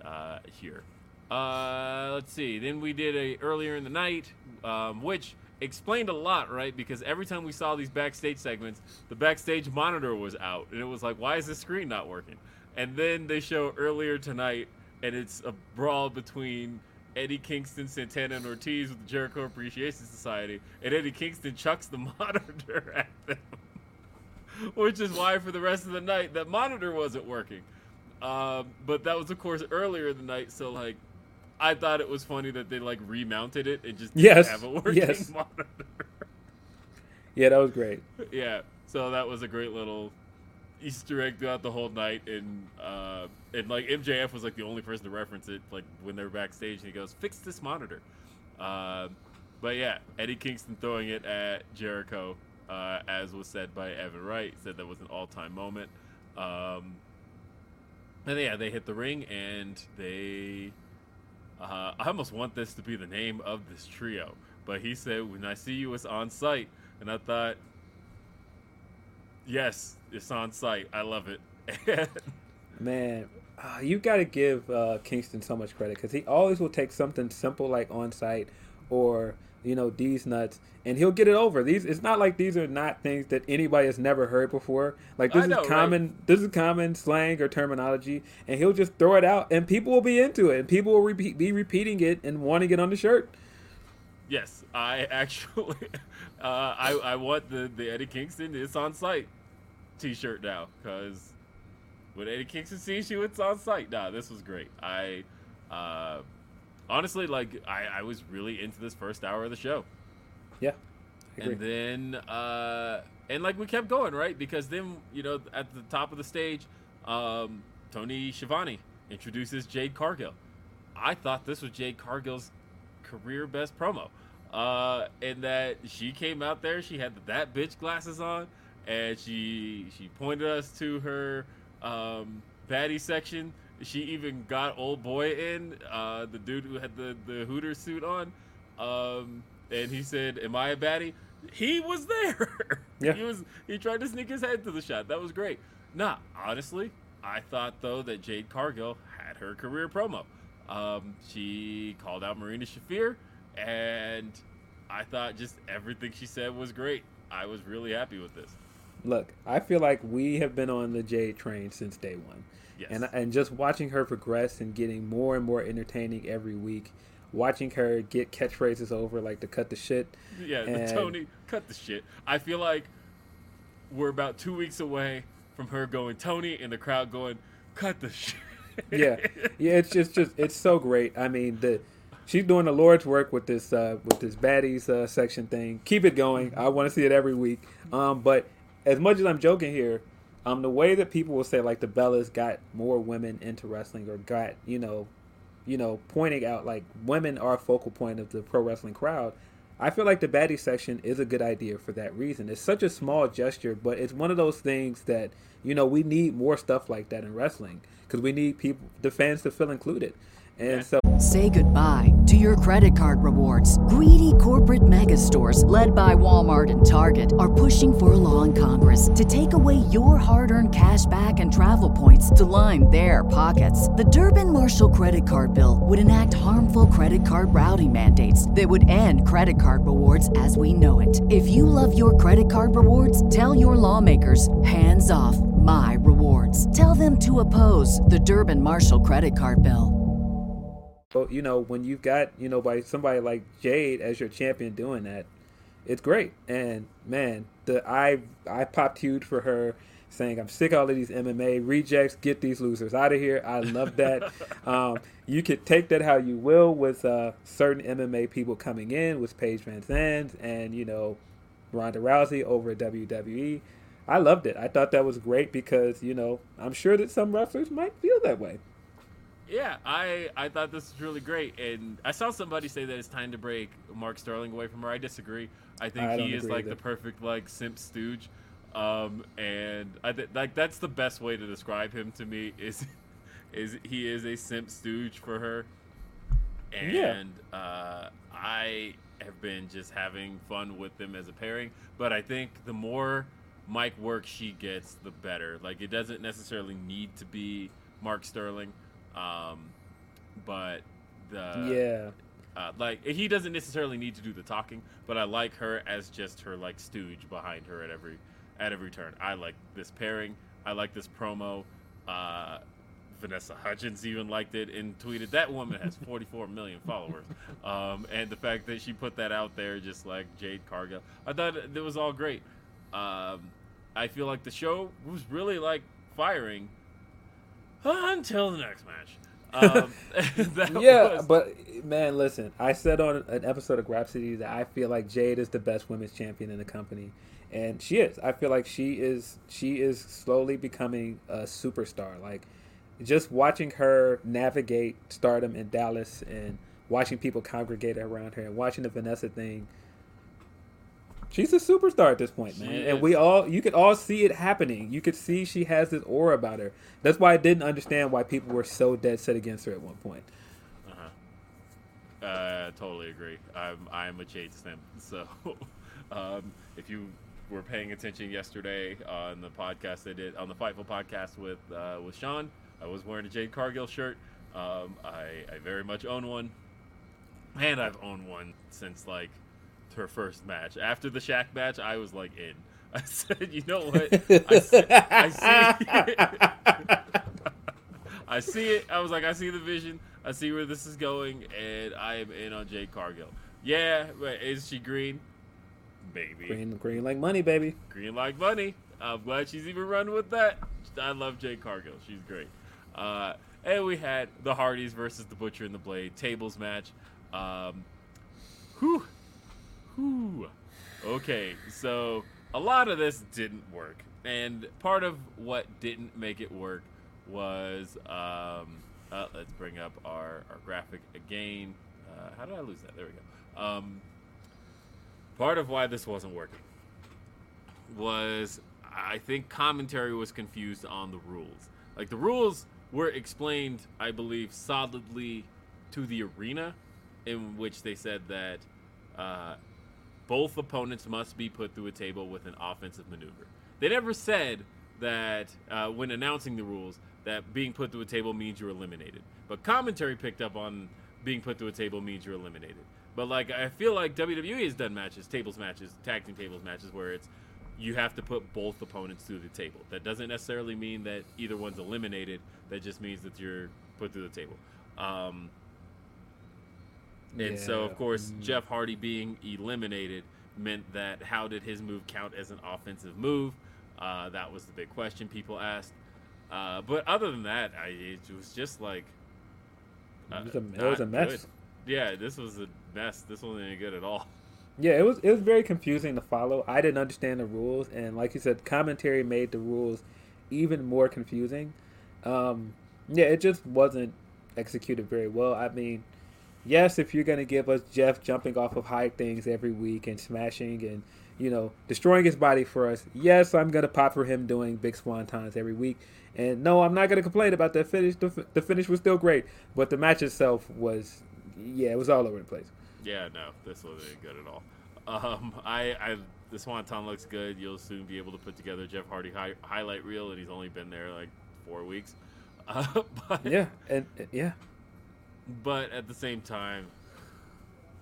uh, here. Uh, let's see. Then we did a earlier in the night, um, which explained a lot, right? Because every time we saw these backstage segments, the backstage monitor was out, and it was like, why is the screen not working? And then they show earlier tonight, and it's a brawl between Eddie Kingston, Santana, and Ortiz with the Jericho Appreciation Society, and Eddie Kingston chucks the monitor at them, which is why for the rest of the night that monitor wasn't working. Um, but that was of course earlier in the night, so like I thought it was funny that they like remounted it and just didn't Yes, have a working yes. monitor. Yeah, that was great. yeah, so that was a great little Easter egg throughout the whole night, and uh, and like MJF was like the only person to reference it, like when they were backstage, and he goes, "Fix this monitor." Uh, but yeah, Eddie Kingston throwing it at Jericho, uh, as was said by Evan Wright, said that was an all-time moment. Um, and yeah, they hit the ring, and they. Uh, I almost want this to be the name of this trio, but he said, "When I see you, it's on sight," and I thought, Yes, it's on sight. I love it. Man, uh, you got to give uh, Kingston so much credit because he always will take something simple like on sight or you know these nuts and he'll get it over. These it's not like these are not things that anybody has never heard before. Like this know, is common. This is common slang or terminology, and he'll just throw it out, and people will be into it, and people will repeat, be repeating it and wanting it on the shirt. Yes, I actually, uh, I I want the the Eddie Kingston it's on sight T-shirt now because when Eddie Kingston sees you, it's on sight. Nah, this was great. I uh, honestly like I I was really into this first hour of the show. Yeah, I agree. And then, uh, and like we kept going, right? Because then, you know, at the top of the stage, um, Tony Schiavone introduces Jade Cargill. I thought this was Jade Cargill's career best promo. Uh, and that she came out there, she had the that bitch glasses on, and she she pointed us to her um, baddie section. She even got old boy in, uh, the dude who had the the Hooter suit on. Um, and he said, "Am I a baddie?" He was there. Yeah. he was. He tried to sneak his head to the shot. That was great. Nah, honestly, I thought though that Jade Cargill had her career promo. Um, she called out Marina Shafir, and I thought just everything she said was great. I was really happy with this. Look, I feel like we have been on the Jade train since day one. Yes. and and just watching her progress and getting more and more entertaining every week, watching her get catchphrases over like to cut the shit. Yeah, the Tony, cut the shit. I feel like we're about two weeks away from her going Tony, and the crowd going, cut the shit. Yeah, yeah, it's just just it's so great. I mean the. She's doing the Lord's work with this uh, with this baddies uh, section thing. Keep it going. I want to see it every week. Um, but as much as I'm joking here, um, the way that people will say like the Bellas got more women into wrestling or got you know, you know, pointing out like women are a focal point of the pro wrestling crowd. I feel like the baddie section is a good idea for that reason. It's such a small gesture, but it's one of those things that you know we need more stuff like that in wrestling because we need people, the fans, to feel included. And so say goodbye to your credit card rewards. Greedy corporate mega stores, led by Walmart and Target, are pushing for a law in Congress to take away your hard earned cash back and travel points to line their pockets. The Durbin Marshall credit card bill would enact harmful credit card routing mandates that would end credit card rewards as we know it. If you love your credit card rewards, tell your lawmakers hands off my rewards. Tell them to oppose the Durbin Marshall credit card bill. Well, you know, when you've got, you know, by somebody like Jade as your champion doing that, it's great. And man, the I I popped huge for her saying I'm sick of all of these MMA rejects. Get these losers out of here. I love that. um, you could take that how you will with uh, certain MMA people coming in with Paige VanZant and you know Ronda Rousey over at WWE. I loved it. I thought that was great because you know I'm sure that some wrestlers might feel that way. Yeah, I I thought this was really great, and I saw somebody say that it's time to break Mark Sterling away from her. I disagree. I think I he is like either. the perfect like simp stooge, um, and I th- like that's the best way to describe him to me is is he is a simp stooge for her, Yeah. and uh, I have been just having fun with them as a pairing. But I think the more Mike work she gets, the better. Like it doesn't necessarily need to be Mark Sterling, um, but the yeah. uh, like he doesn't necessarily need to do the talking, but I like her as just her like stooge behind her at every at every turn. I like this pairing. I like this promo. Uh, Vanessa Hudgens even liked it and tweeted that woman has 44 million followers, um, and the fact that she put that out there, just like Jade Cargill, I thought it was all great. Um, I feel like the show was really like firing until the next match. Um, yeah, was- but man, listen. I said on an episode of City that I feel like Jade is the best women's champion in the company, and she is. I feel like she is. She is slowly becoming a superstar. Like just watching her navigate stardom in Dallas and watching people congregate around her and watching the Vanessa thing. She's a superstar at this point, She man. is. And we all you could all see it happening. You could see she has this aura about her. That's why I didn't understand why people were so dead set against her at one point. Uh-huh. Uh, totally agree. I'm I'm a Jade simp. So, um, if you were paying attention yesterday on the podcast I did on the Fightful podcast with uh, with Sean, I was wearing a Jade Cargill shirt. Um, I I very much own one, and I've owned one since like her first match. After the Shaq match, I was like in. I said, you know what? I see, I see I see it. I was like, I see the vision. I see where this is going, and I am in on Jade Cargill. Yeah, but is she green? Maybe. Green, Green, green like money, baby. Green like money. I'm glad she's even running with that. I love Jade Cargill. She's great. Uh, and we had the Hardys versus the Butcher and the Blade tables match. Um, whew. Whew. Okay, so a lot of this didn't work. And part of what didn't make it work was um, uh, let's bring up our, our graphic again. Uh, how did I lose that? There we go. Um, part of why this wasn't working was I think commentary was confused on the rules. Like the rules were explained, I believe, solidly to the arena, in which they said that uh, both opponents must be put through a table with an offensive maneuver. They never said that uh, when announcing the rules that being put through a table means you're eliminated. But commentary picked up on being put through a table means you're eliminated. But like I feel like WWE has done matches, tables matches, tag team tables matches where it's you have to put both opponents through the table. That doesn't necessarily mean that either one's eliminated. That just means that you're put through the table. Um, and so, of course, Mm. Jeff Hardy being eliminated meant that how did his move count as an offensive move? Uh, that was the big question people asked. Uh, but other than that, I, it was just like uh, It was a- it was a mess. good. Yeah, this was a mess. This wasn't any good at all. Yeah, it was it was very confusing to follow. I didn't understand the rules, and like you said, commentary made the rules even more confusing. Um, yeah, it just wasn't executed very well. I mean, yes, if you're gonna give us Jeff jumping off of high things every week and smashing and you know, destroying his body for us. Yes, I'm gonna pop for him doing big swantons every week, and no, I'm not gonna complain about that finish. The, the finish was still great, but the match itself was, yeah, it was all over the place. Yeah, no, this wasn't good at all. Um, I, I, the Swanton looks good. You'll soon be able to put together Jeff Hardy hi- highlight reel, and he's only been there like four weeks. Uh, but, Yeah, and yeah, but at the same time,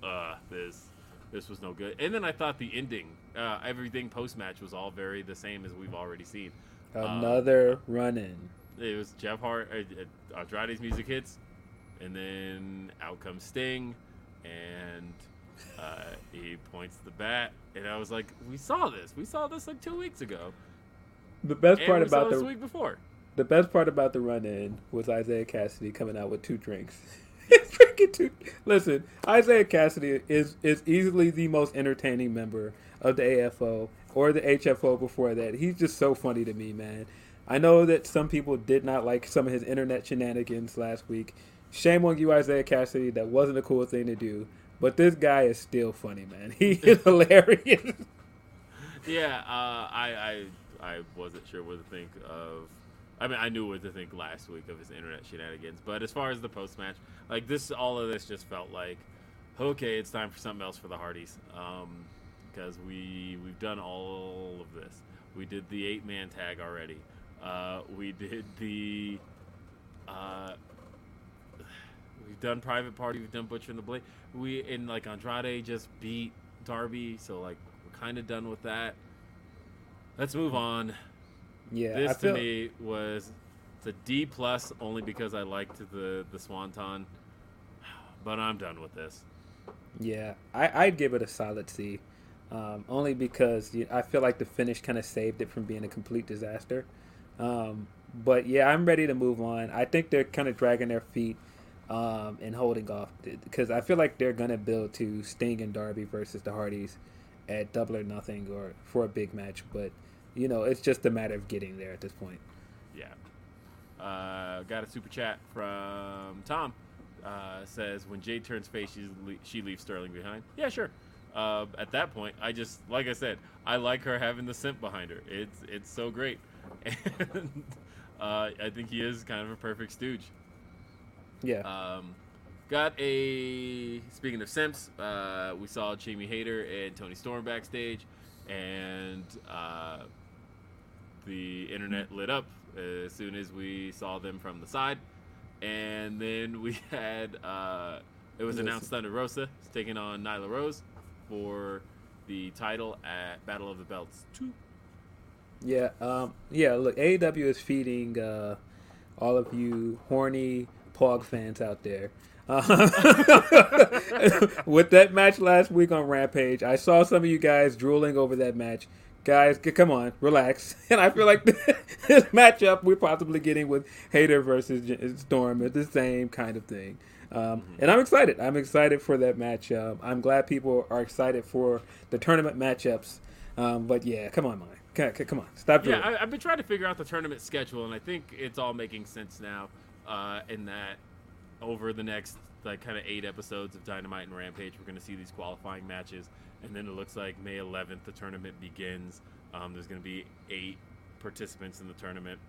uh, this this was no good. And then I thought the ending, uh, everything post match was all very the same as we've already seen. another run in. It was Jeff Hart, uh, uh, Andrade's music hits, and then out comes Sting, and uh, he points the bat, and I was like, "We saw this. We saw this like two weeks ago, The best and part about the week before." The best part about the run in was Isaiah Cassidy coming out with two drinks. Drinking two. Listen, Isaiah Cassidy is is easily the most entertaining member of the AFO or the HFO before that. He's just so funny to me, man. I know that some people did not like some of his internet shenanigans last week. Shame on you, Isaiah Cassidy. That wasn't a cool thing to do. But this guy is still funny, man. He is hilarious. Yeah, uh, I, I I wasn't sure what to think of. I mean, I knew what to think last week of his internet shenanigans, but as far as the post match, like this, all of this just felt like, okay, it's time for something else for the Hardys, because we we've done all of this. We did the eight man tag already. Uh, we did the. Uh, we've done private party. We've done Butcher and the Blade. We and like Andrade just beat Darby, so like we're kind of done with that. Let's move on. Yeah, this feel, to me was a D plus only because I liked the the Swanton, but I'm done with this. Yeah, I, I'd give it a solid C, um, only because you, I feel like the finish kind of saved it from being a complete disaster. Um, but yeah, I'm ready to move on. I think they're kind of dragging their feet um, and holding off because I feel like they're gonna build to Sting and Darby versus the Hardys at Double or Nothing or for a big match. But you know, it's just a matter of getting there at this point. Yeah. Uh, got a super chat from Tom. Uh, says when Jade turns face, she's le- she leaves Sterling behind. Yeah, sure. Uh, at that point, I just like I said, I like her having the simp behind her. It's it's so great, and uh, I think he is kind of a perfect stooge. Yeah, Um, got a speaking of simps, uh, we saw Jamie Hayter and Toni Storm backstage, and uh, the internet lit up as soon as we saw them from the side, and then we had uh, it was announced Thunder Rosa is taking on Nyla Rose for the title at Battle of the Belts two. Yeah, um, yeah. Look, AEW is feeding uh, all of you horny Pog fans out there. Uh, with that match last week on Rampage, I saw some of you guys drooling over that match. Guys, come on, relax. And I feel like this matchup we're possibly getting with Hayter versus Storm is the same kind of thing. Um, And I'm excited. I'm excited for that match. Um, I'm glad people are excited for the tournament matchups. Um, but yeah, come on, Mike. Come on, stop Yeah. I, I've been trying to figure out the tournament schedule, and I think it's all making sense now. Uh, in that, over the next like kind of eight episodes of Dynamite and Rampage, we're going to see these qualifying matches, and then it looks like May 11th the tournament begins. Um, there's going to be eight participants in the tournament.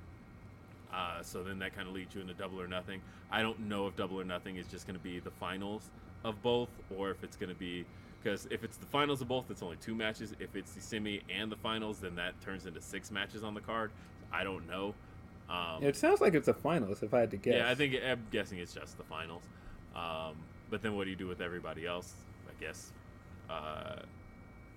Uh, so then that kind of leads you into double or nothing. I don't know if double or nothing is just going to be the finals of both, or if it's going to be because if it's the finals of both, it's only two matches. If it's the semi and the finals, then that turns into six matches on the card. I don't know. Um, It sounds like it's a finals, if I had to guess. yeah, I think I'm guessing it's just the finals. Um, but then what do you do with everybody else? I guess. Uh,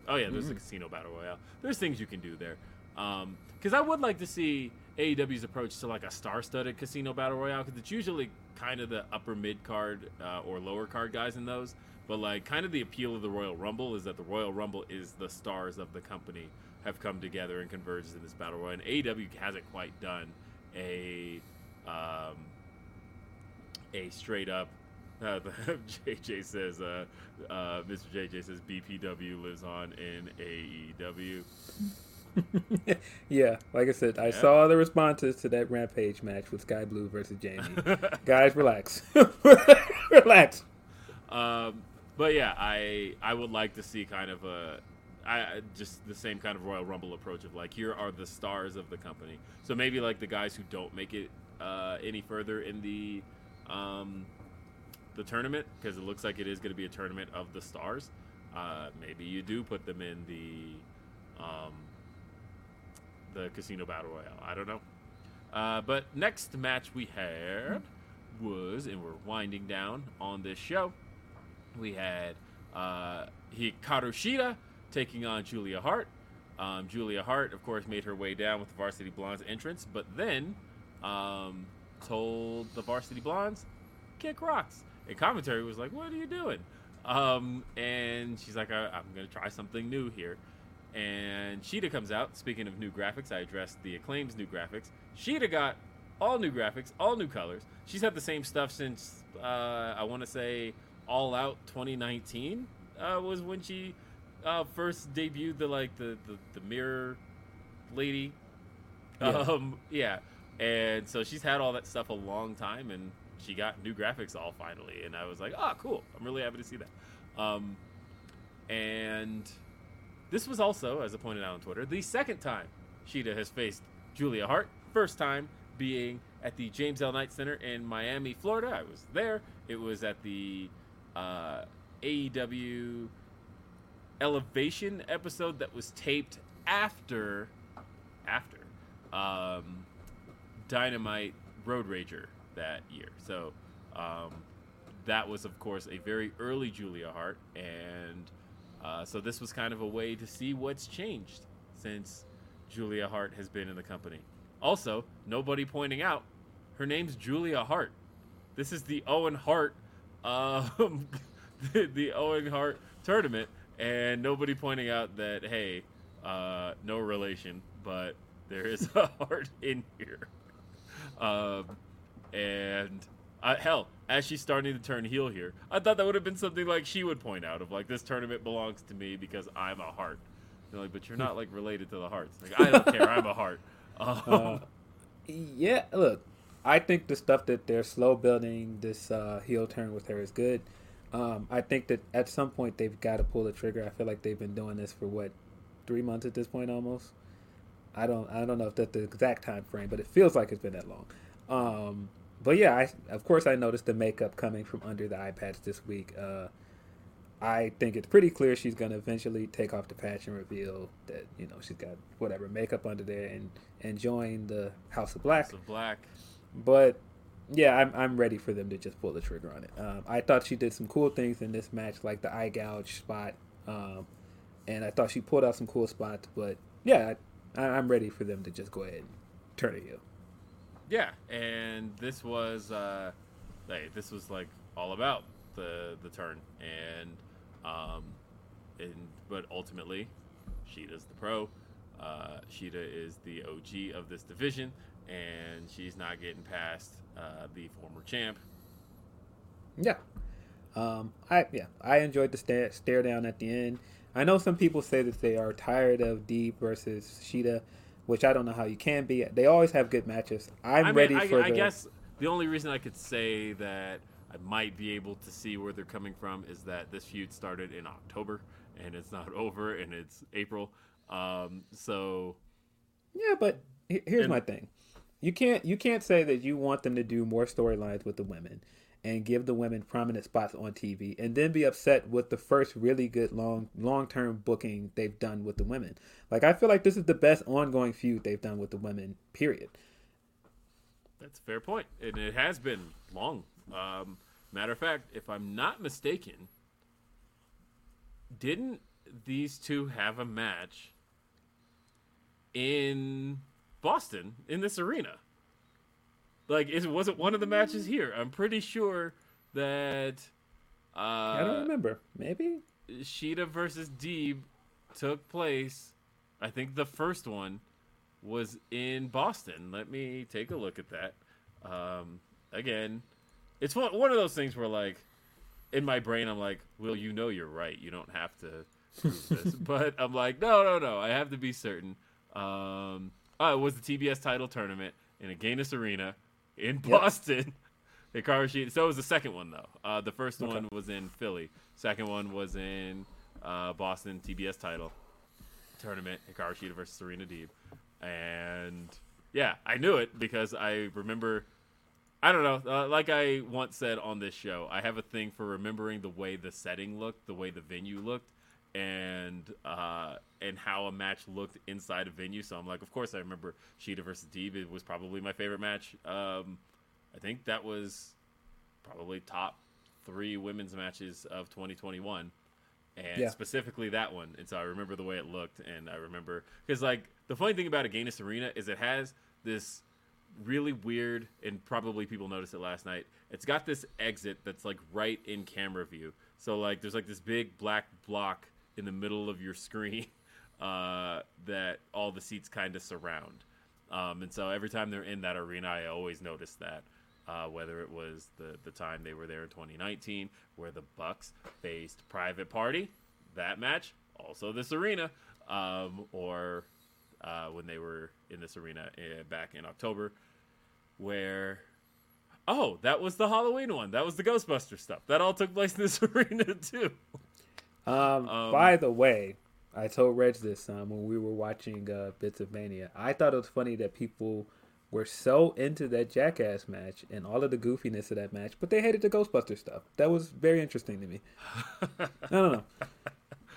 oh yeah, there's a Mhm. casino battle royale. There's things you can do there. Because I would like to see AEW's approach to like a star-studded casino battle royale because it's usually kind of the upper mid card uh, or lower card guys in those. But like, kind of the appeal of the Royal Rumble is that the Royal Rumble is the stars of the company have come together and converged in this battle royal. And AEW hasn't quite done a um, a straight up. Uh, the, JJ says, uh, uh, Mr. JJ says BPW lives on in AEW. yeah, like I said, I Yeah. saw the responses to that Rampage match with Skye Blue versus Jamie. Guys, relax. relax. Um, but yeah, I I would like to see kind of a I just the same kind of Royal Rumble approach of like here are the stars of the company. So maybe like the guys who don't make it uh, any further in the um, the tournament because it looks like it is going to be a tournament of the stars. Uh, maybe you do put them in the um, the casino battle royale. I don't know. Uh, but next match we had was, and we're winding down on this show. We had uh, Hikaru Shida taking on Julia Hart. Um, Julia Hart, of course, made her way down with the Varsity Blondes entrance, but then um, told the Varsity Blondes, kick rocks. And commentary was like, what are you doing? Um, and she's like, I- I'm going to try something new here. And Shida comes out. Speaking of new graphics, I addressed the Acclaim's new graphics. Shida got all new graphics, all new colors. She's had the same stuff since, uh, I want to say, All Out 2019 uh, was when she uh, first debuted the like the, the, the mirror lady. Yeah. Um, yeah. And so she's had all that stuff a long time, and she got new graphics all finally. And I was like, oh, cool. I'm really happy to see that. Um, and this was also, as I pointed out on Twitter, the second time Shida has faced Julia Hart. First time being at the James L. Knight Center in Miami, Florida. I was there. It was at the uh, AEW Elevation episode that was taped after after um, Dynamite Road Rager that year. So um, that was, of course, a very early Julia Hart, and uh, so this was kind of a way to see what's changed since Julia Hart has been in the company. Also, nobody pointing out her name's Julia Hart. This is the Owen Hart, um, the, the Owen Hart tournament, and nobody pointing out that hey, uh, no relation, but there is a heart in here. Um, and uh, hell, as she's starting to turn heel here, I thought that would have been something like she would point out of like this tournament belongs to me because I'm a heart. They're like, but you're not like related to the hearts. Like I don't care, I'm a heart. Um, Uh, yeah, look, I think the stuff that they're slow building this uh, heel turn with her is good. Um, I think that at some point they've got to pull the trigger. I feel like they've been doing this for what three months at this point almost. I don't I don't know if that's the exact time frame, but it feels like it's been that long. Um, but yeah, I of course I noticed the makeup coming from under the eye patch this week. Uh, I think it's pretty clear she's gonna eventually take off the patch and reveal that you know she's got whatever makeup under there and and join the House of Black. House of Black. But yeah, I'm I'm ready for them to just pull the trigger on it. Um, I thought she did some cool things in this match, like the eye gouge spot, um, and I thought she pulled out some cool spots. But yeah, I, I'm ready for them to just go ahead and turn it heel. Yeah, and this was uh, hey, this was like all about the the turn, and um, and but ultimately, Shida's the pro. Uh, Shida is the OG of this division, and she's not getting past uh, the former champ. Yeah. Um, I yeah, I enjoyed the stare, stare down at the end. I know some people say that they are tired of Deeb versus Shida, which I don't know how you can be. They always have good matches. I'm I mean, ready I, for I the. guess the only reason I could say that I might be able to see where they're coming from is that this feud started in October and it's not over and it's April. Um, so Yeah, but here's And- my thing. You can't you can't say that you want them to do more storylines with the women and give the women prominent spots on TV and then be upset with the first really good long long term booking they've done with the women. Like I feel like this is the best ongoing feud they've done with the women. Period. That's a fair point, and it has been long. Um, matter of fact, if I'm not mistaken, didn't these two have a match in Boston in this arena? Like, it wasn't one of the matches here. I'm pretty sure that uh, I don't remember. Maybe Shida versus Deeb took place. I think the first one was in Boston. Let me take a look at that. Um, again, it's one one of those things where like in my brain I'm like, "Well, you know you're right. You don't have to prove this." but I'm like, "No, no, no. I have to be certain." Um, oh, it was the TBS title tournament in Agganis Arena in Boston. Hikaru Shida. So it was the second one though. Uh, the first Okay. one was in Philly. Second one was in uh, Boston TBS title. tournament, Hikaru Shida versus Serena Deeb, and yeah, I knew it because I remember. I don't know. Uh, like I once said on this show, I have a thing for remembering the way the setting looked, the way the venue looked, and uh, and how a match looked inside a venue. So I'm like, of course I remember Shida versus Deeb. It was probably my favorite match. Um, I think that was probably top three women's matches of 2021 and Yeah. specifically that one and so i remember the way it looked and i remember because like the funny thing about Agganis arena is it has this really weird and probably people noticed it last night it's got this exit that's like right in camera view so like there's like this big black block in the middle of your screen uh, that all the seats kind of surround. Um, and so every time they're in that arena i always notice that uh, whether it was the, the time they were there in 2019 where the bucks faced private party that match also this arena um, or uh, when they were in this arena uh, back in october where oh that was the halloween one. That was the ghostbuster stuff. That all took place in this arena too Um, Um, by the way, I told Reg this um, when we were watching uh, Bits of Mania. I thought it was funny that people were so into that Jackass match and all of the goofiness of that match, but they hated the Ghostbuster stuff. That was very interesting to me. I don't know.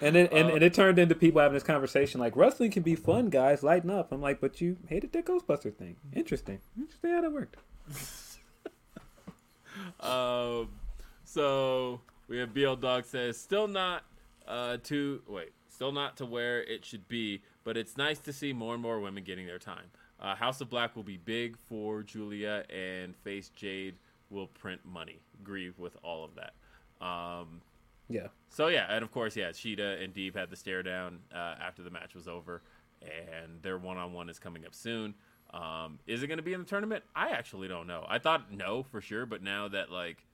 And it, and, and it turned into people having this conversation like wrestling can be fun, guys. Lighten up. I'm like, but you hated that Ghostbuster thing. Interesting. Interesting how that worked. Um, so we have BL Dog says still not uh, to wait, still not to where it should be, but it's nice to see more and more women getting their time. Uh, House of Black will be big for Julia, and Face Jade will print money. Agree with all of that. Um, Yeah. so yeah, and of course, yeah, Shida and Deeb had the stare down uh, after the match was over, and their one on one is coming up soon. Um, is it going to be in the tournament? I actually don't know. I thought no for sure, but now that like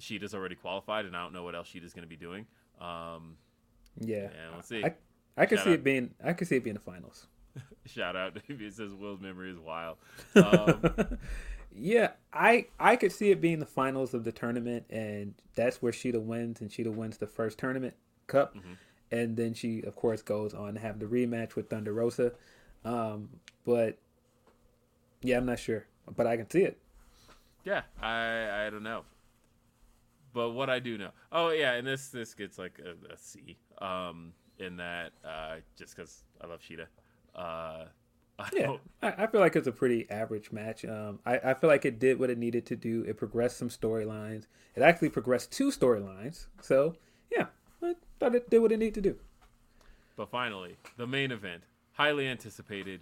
Shida's already qualified, and I don't know what else Shida's going to be doing. Um, Yeah. yeah, let's see. I, I could see out. it being I could see it being the finals. Shout out it says Will's memory is wild. Um, Yeah, I I could see it being the finals of the tournament, and that's where Shida wins, and Shida wins the first tournament cup, and then she of course goes on to have the rematch with Thunder Rosa. Um, but yeah, I'm not sure, but I can see it. Yeah, I I don't know. But what I do know, oh yeah, and this this gets like a, a C, um, in that uh, just because I love Shida. Uh, I Yeah, I, I feel like it's a pretty average match. Um, I, I feel like it did what it needed to do. It progressed some storylines. It actually progressed two storylines. So yeah, I thought it did what it needed to do. But finally, the main event, highly anticipated,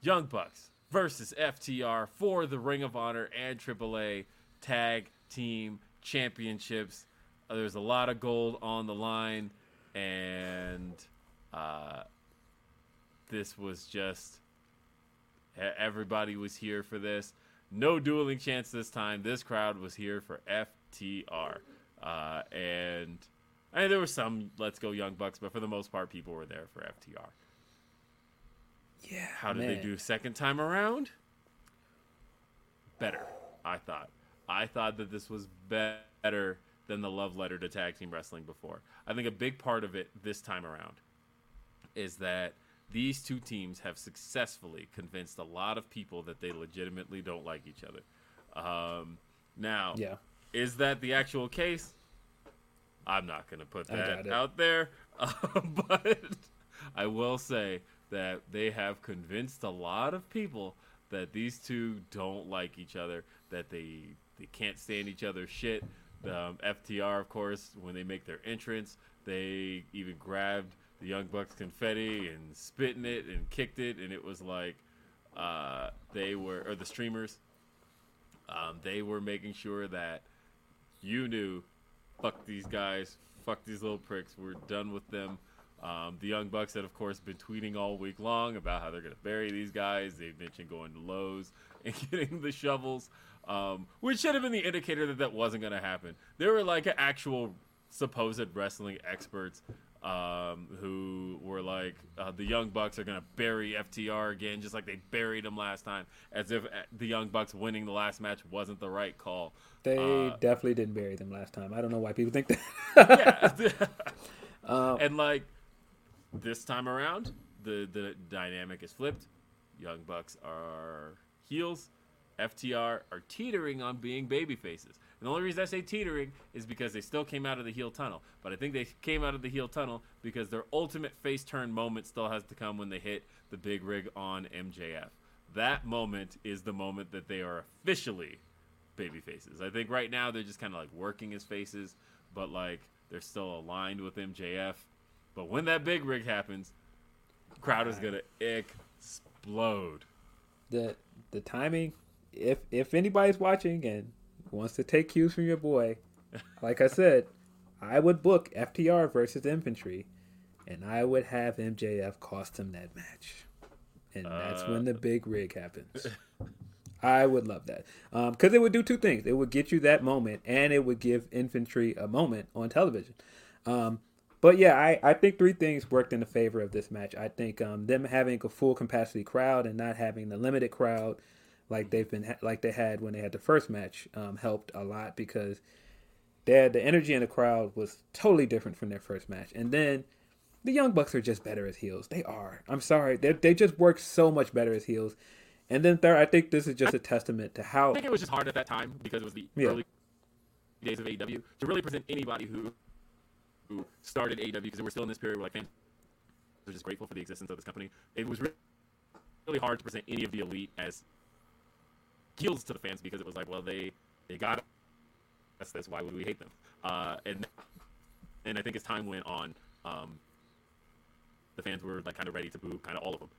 Young Bucks versus FTR for the Ring of Honor and AAA Tag Team Championships. Uh, there's a lot of gold on the line, and uh, this was just everybody was here for this. No dueling chance this time. This crowd was here for FTR, uh, and I mean, there were some Let's Go Young Bucks, but for the most part, people were there for FTR. Yeah. How did they do second time around? Better, I thought. I thought that this was better than the love letter to tag team wrestling before. I think a big part of it this time around is that these two teams have successfully convinced a lot of people that they legitimately don't like each other. Um, now, Yeah. is that the actual case? I'm not going to put that out there, but I will say that they have convinced a lot of people that these two don't like each other, that they they can't stand each other's shit. Um, FTR, of course, when they make their entrance, they even grabbed the Young Bucks confetti and spit in it and kicked it, and it was like uh, they were, or the streamers, um, they were making sure that you knew, fuck these guys, fuck these little pricks, we're done with them. Um, the Young Bucks had, of course, been tweeting all week long about how they're going to bury these guys. They've mentioned going to Lowe's and getting the shovels, um, which should have been the indicator that that wasn't going to happen. There were like actual supposed wrestling experts um, who were like, uh, the Young Bucks are going to bury FTR again, just like they buried them last time, as if uh, the Young Bucks winning the last match wasn't the right call. They Uh, definitely didn't bury them last time. I don't know why people think that. yeah. Um, and like this time around, the the dynamic is flipped. Young Bucks are heels. FTR are teetering on being baby faces. And the only reason I say teetering is because they still came out of the heel tunnel. But I think they came out of the heel tunnel because their ultimate face turn moment still has to come when they hit the big rig on MJF. That moment is the moment that they are officially baby faces. I think right now they're just kind of like working as faces, but like they're still aligned with MJF. But when that big rig happens, crowd is gonna explode. The the timing, if if anybody's watching and wants to take cues from your boy, like I said, I would book FTR versus Infantry, and I would have MJF cost him that match, and that's Uh, when the big rig happens. I would love that because it would do two things. It would get you that moment, and it would give Infantry a moment on television. Um, but yeah, I, I think three things worked in the favor of this match. I think um, them having a full capacity crowd and not having the limited crowd like they've been like they had when they had the first match um, helped a lot because they had, the energy in the crowd was totally different from their first match. And then the Young Bucks are just better as heels. They are. I'm sorry. They they just work so much better as heels. And then third, I think this is just a testament to how I think it was just hard at that time because it was the Yeah. early days of AEW to really present anybody who who started AEW because we're still in this period where like fans are just grateful for the existence of this company. It was re- really hard to present any of the elite as heels to the fans because it was like, well, they they got us this. Why would we hate them? Uh, and and I think as time went on, um, the fans were like kind of ready to boo kind of all of them.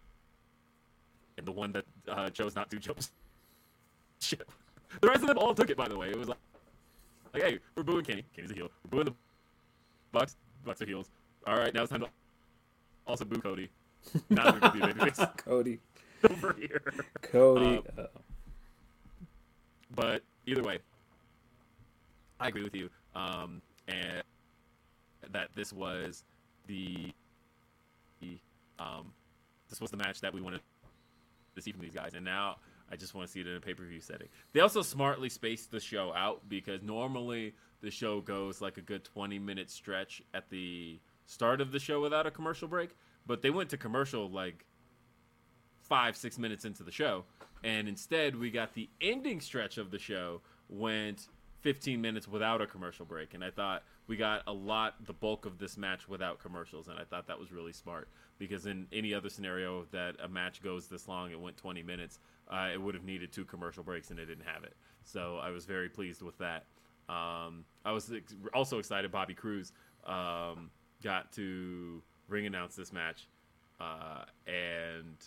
And the one that uh, chose not to chose shit. The rest of them all took it, by the way. It was like, like hey, we're booing Kenny. Kenny's a heel. We're booing the Bucks. Bucks are heels. All right, now it's time to also boo Cody. Now we're gonna be babyface Cody over here. Cody. Um, But either way, I agree with you. Um, and that this was the, the um, this was the match that we wanted to see from these guys, and now I just want to see it in a pay per view setting. They also smartly spaced the show out because normally the show goes like a good twenty minute stretch at the start of the show without a commercial break, but they went to commercial like five six minutes into the show and instead we got the ending stretch of the show went 15 minutes without a commercial break. And i thought we got a lot the bulk of this match without commercials. And i thought that was really smart because in any other scenario that a match goes this long it went 20 minutes uh, it would have needed two commercial breaks and it didn't have it. So i was very pleased with that. Um, i was ex- also excited Bobby Cruise um, got to ring announce this match uh, and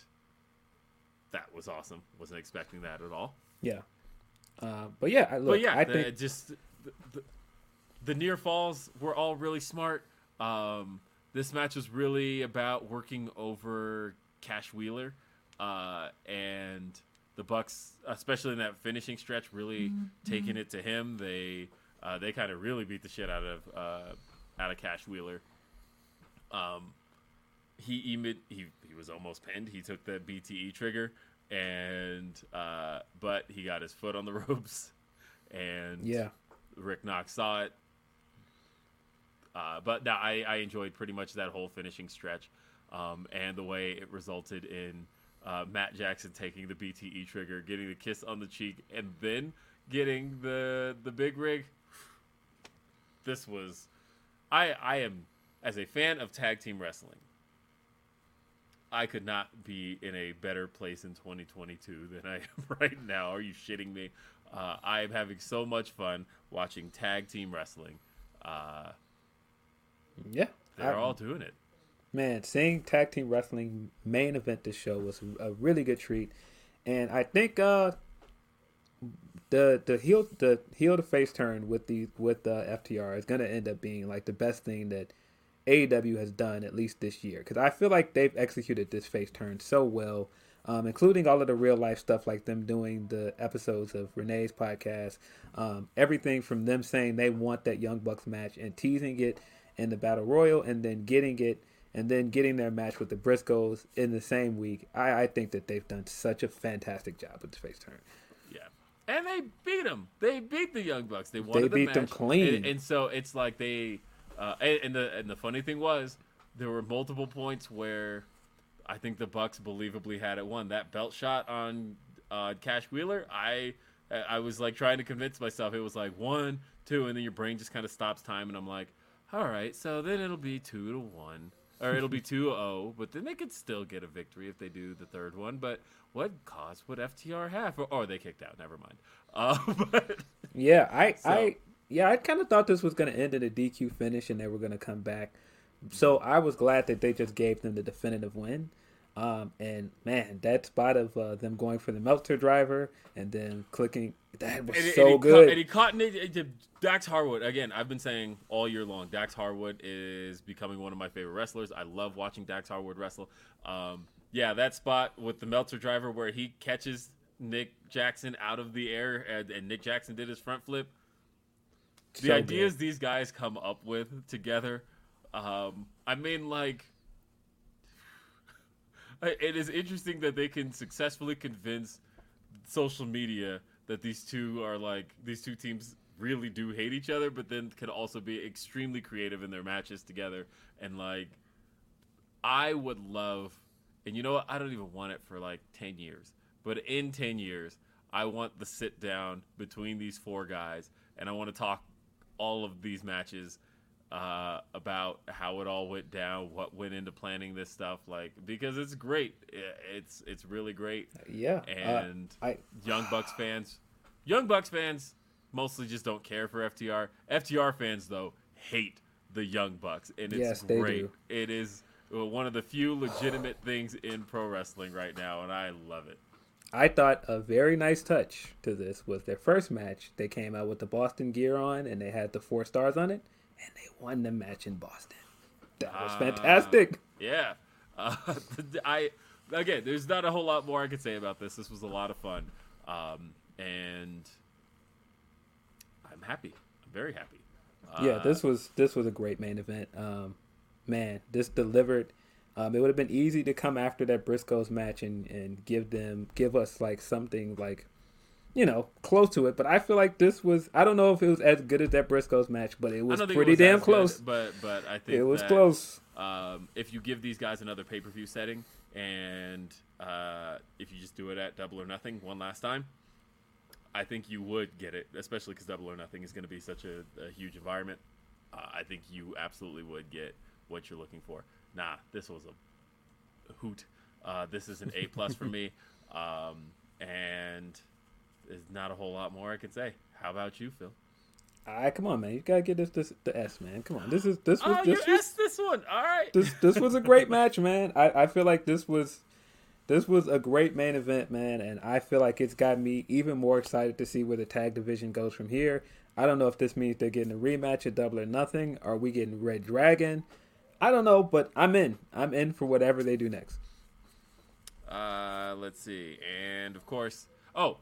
that was awesome. Wasn't expecting that at all. yeah. Uh, but yeah, I, look, but yeah, I the- think just the, the, the near falls were all really smart. Um, this match was really about working over Cash Wheeler, uh, and the Bucks, especially in that finishing stretch, really taking it to him. They uh, they kind of really beat the shit out of uh, out of Cash Wheeler. Um, he even he he was almost pinned. He took the BTE trigger, and uh, but he got his foot on the ropes, and yeah, Rick Knox saw it. Uh, but no, I, I enjoyed pretty much that whole finishing stretch, um, and the way it resulted in uh, Matt Jackson taking the BTE trigger, getting the kiss on the cheek, and then getting the the big rig. This was, I I am as a fan of tag team wrestling. I could not be in a better place in 2022 than I am right now. Are you shitting me? Uh, I am having so much fun watching tag team wrestling. Uh, yeah. they're I- all doing it. Man, seeing tag team wrestling main event this show was a really good treat, and I think uh, the the heel the heel to face turn with the with the FTR is gonna end up being like the best thing that AEW has done at least this year because I feel like they've executed this face turn so well, um, including all of the real life stuff like them doing the episodes of Renee's podcast, um, everything from them saying they want that Young Bucks match and teasing it in the Battle Royal and then getting it and then getting their match with the Briscoes in the same week. I, I think that they've done such a fantastic job with the face turn. Yeah, and they beat them. They beat the Young Bucks. They won. The match they the beat them clean. And, and so it's like they, uh, and, and the and the funny thing was, there were multiple points where I think the Bucks believably had it won. That belt shot on uh, Cash Wheeler, I I was like trying to convince myself it was like one, two, and then your brain just kind of stops time, and I'm like, all right, so then it'll be two to one, or it'll be 2-0, but then they could still get a victory if they do the third one. But what cause would FTR have? Or, or they kicked out. Never mind. Uh, but Yeah, I, So- I, yeah, I kind of thought this was going to end in a DQ finish and they were going to come back. So I was glad that they just gave them the definitive win. Um, and man, that spot of uh, them going for the Meltzer driver and then clicking, that was and, so and he good. Caught, and he caught Nick, it- it- Dax Harwood again. I've been saying all year long, Dax Harwood is becoming one of my favorite wrestlers. I love watching Dax Harwood wrestle. Um, yeah, that spot with the Meltzer driver where he catches Nick Jackson out of the air and, and Nick Jackson did his front flip. The So ideas good. these guys come up with together, um, I mean, like, it is interesting that they can successfully convince social media that these two are like these two teams really do hate each other, but then can also be extremely creative in their matches together. And like, I would love, and you know what? I don't even want it for like ten years, but in ten years, I want the sit down between these four guys, and I want to talk all of these matches uh, about how it all went down, what went into planning this stuff, like because it's great. It's it's really great, yeah. uh, and I, Young Bucks fans, Young Bucks fans mostly just don't care for FTR. FTR fans though hate the Young Bucks, and it's Yes, great. It is uh, one of the few legitimate things in pro wrestling right now, and I love it. I thought a very nice touch to this was their first match. They came out with the Boston gear on and they had the four stars on it, and they won the match in Boston. That was Ah. fantastic. Yeah. Uh, I again, there's not a whole lot more I could say about this. This was a lot of fun, um, and I'm happy. I'm very happy. Uh, yeah, this was this was a great main event. Um, man, this delivered. Um, it would have been easy to come after that Briscoes match and, and give them give us like something like, you know, close to it. But I feel like this was. I don't know if it was as good as that Briscoes match, but it was don't it pretty was damn as good, close. but but I think It was that, close. Um, if you give these guys another pay per view setting, and uh, if you just do it at Double or Nothing one last time, I think you would get it, especially because Double or Nothing is going to be such a, a huge environment. Uh, I think you absolutely would get what you're looking for. Nah, this was a hoot. Uh, this is an A plus for me, um, and there's not a whole lot more I could say. How about you, Phil? I come on, man. You gotta get this, this the S, man. Come on. This is this was Oh, you this was asked this one. All right. this this was a great match, man. I, I feel like this was this was a great main event, man, and I feel like it's got me even more excited to see where the tag division goes from here. I don't know if this means they're getting a rematch at Double or Nothing. Are we getting Red Dragon? I don't know, but I'm in. I'm in for whatever they do next. Uh, let's see, and of course, oh,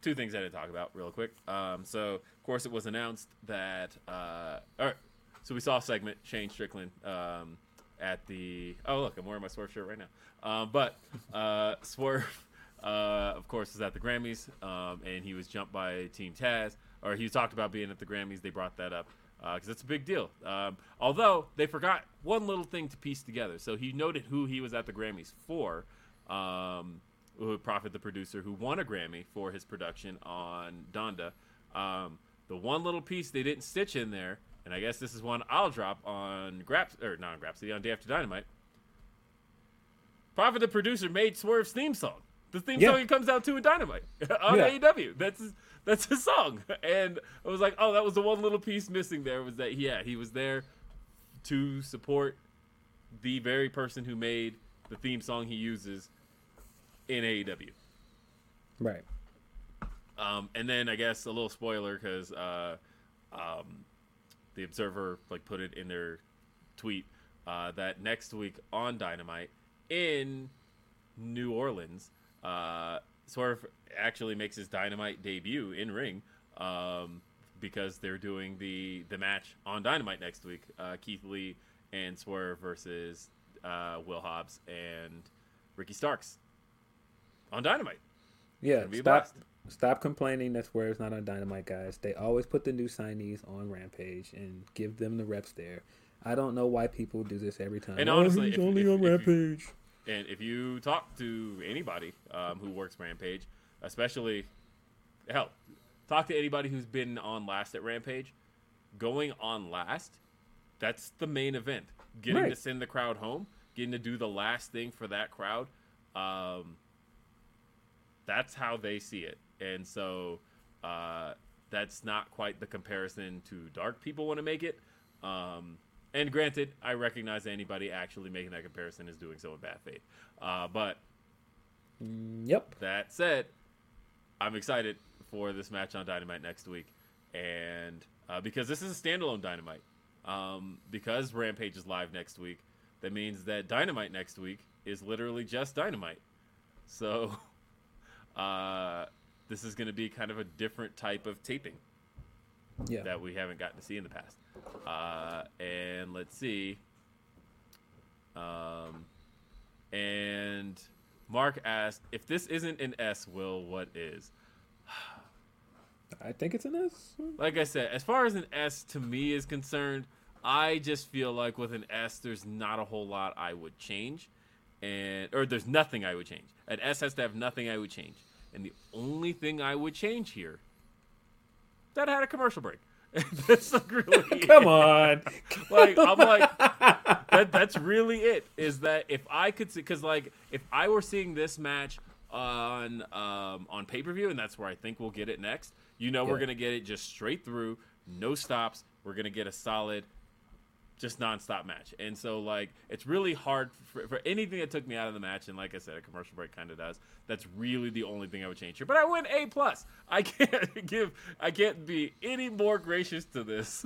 two things I didn't talk about real quick. Um, so of course it was announced that, uh, all right, so we saw a segment Shane Strickland um, at the. Oh look, I'm wearing my Swerve shirt right now. Um, but uh, Swerve, uh, of course, is at the Grammys, um, and he was jumped by Team Taz, or he was talked about being at the Grammys. They brought that up because it's a big deal. Um, although they forgot one little thing to piece together. So he noted who he was at the Grammys for. Um, who Prophet, the producer, who won a Grammy for his production on Donda. Um, the one little piece they didn't stitch in there, and I guess this is one I'll drop on Graps or not on on Day After Dynamite. Prophet, the producer, made Swerve's theme song. The theme Yeah. song he comes out to in Dynamite on Yeah. AEW. That's that's his song, and I was like, oh, that was the one little piece missing. There was that, yeah, he was there to support the very person who made the theme song he uses in AEW. Right. Um, and then I guess a little spoiler because uh, um, the Observer like put it in their tweet uh, that next week on Dynamite in New Orleans, uh, Swerve actually makes his Dynamite debut in ring um, because they're doing the the match on Dynamite next week. Uh, Keith Lee and Swerve versus uh, Will Hobbs and Ricky Starks on Dynamite. Yeah. Stop. Stop complaining. That's where it's not on Dynamite, guys. They always put the new signees on Rampage and give them the reps there. I don't know why people do this every time. And Oh, honestly, he's if- only if- on if you- Rampage. And if you talk to anybody um, who works Rampage, especially hell, talk to anybody who's been on last at Rampage, going on last, that's the main event. Getting to send the crowd home, getting to do the last thing for that crowd. Um, that's how they see it, and so uh, that's not quite the comparison to Dark people want to make it. Um, and granted, I recognize anybody actually making that comparison is doing so in bad faith. Uh, but Yep. that said, I'm excited for this match on Dynamite next week, and uh, because this is a standalone Dynamite, um, because Rampage is live next week, that means that Dynamite next week is literally just Dynamite. So, uh, this is going to be kind of a different type of taping Yeah. that we haven't gotten to see in the past. Uh, and let's see. Um, and Mark asked, if this isn't an S, Will, what is? I think it's an S. Like I said, as far as an S to me is concerned, I just feel like with an S, there's not a whole lot I would change, and or there's nothing I would change. An S has to have nothing I would change, and the only thing I would change here that had a commercial break. That's like really Come on. like I'm like that. That's really it. Is that if I could see because like if I were seeing this match on um, on pay per view and that's where I think we'll get it next. You know we're gonna get it just straight through, no stops. We're gonna get a solid, just nonstop match. And so like it's really hard for, for anything that took me out of the match. And like I said, a commercial break kind of does. That's really the only thing I would change here. But I went A plus. I can't give. I can't be any more gracious to this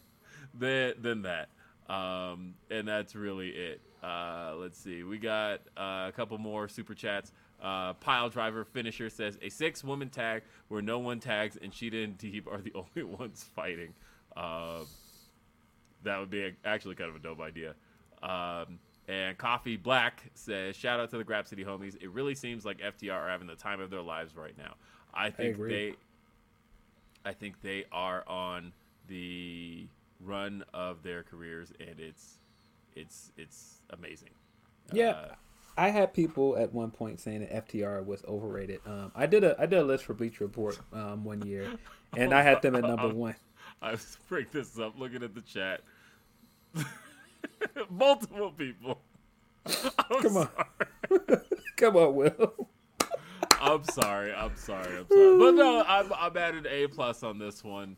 than than that. Um, and that's really it. Uh, let's see. We got uh, a couple more super chats. Uh, Pile driver finisher says a six woman tag where no one tags and Shida and Deeb are the only ones fighting. That would be a, actually kind of a dope idea. Um, and Coffee Black says, "Shout out to the Grapsody homies. It really seems like FTR are having the time of their lives right now. I think agree. they, I think they are on the run of their careers, and it's, it's, it's amazing. Yeah. Uh, I had people at one point saying that FTR was overrated. Um, I did a I did a list for Bleacher Report um, one year, and I had them at number one. I was bring this up, looking at the chat. Multiple people. I'm Come on. Come on, Will. I'm sorry. I'm sorry. I'm sorry. But no, I'm I'm at an A plus on this one.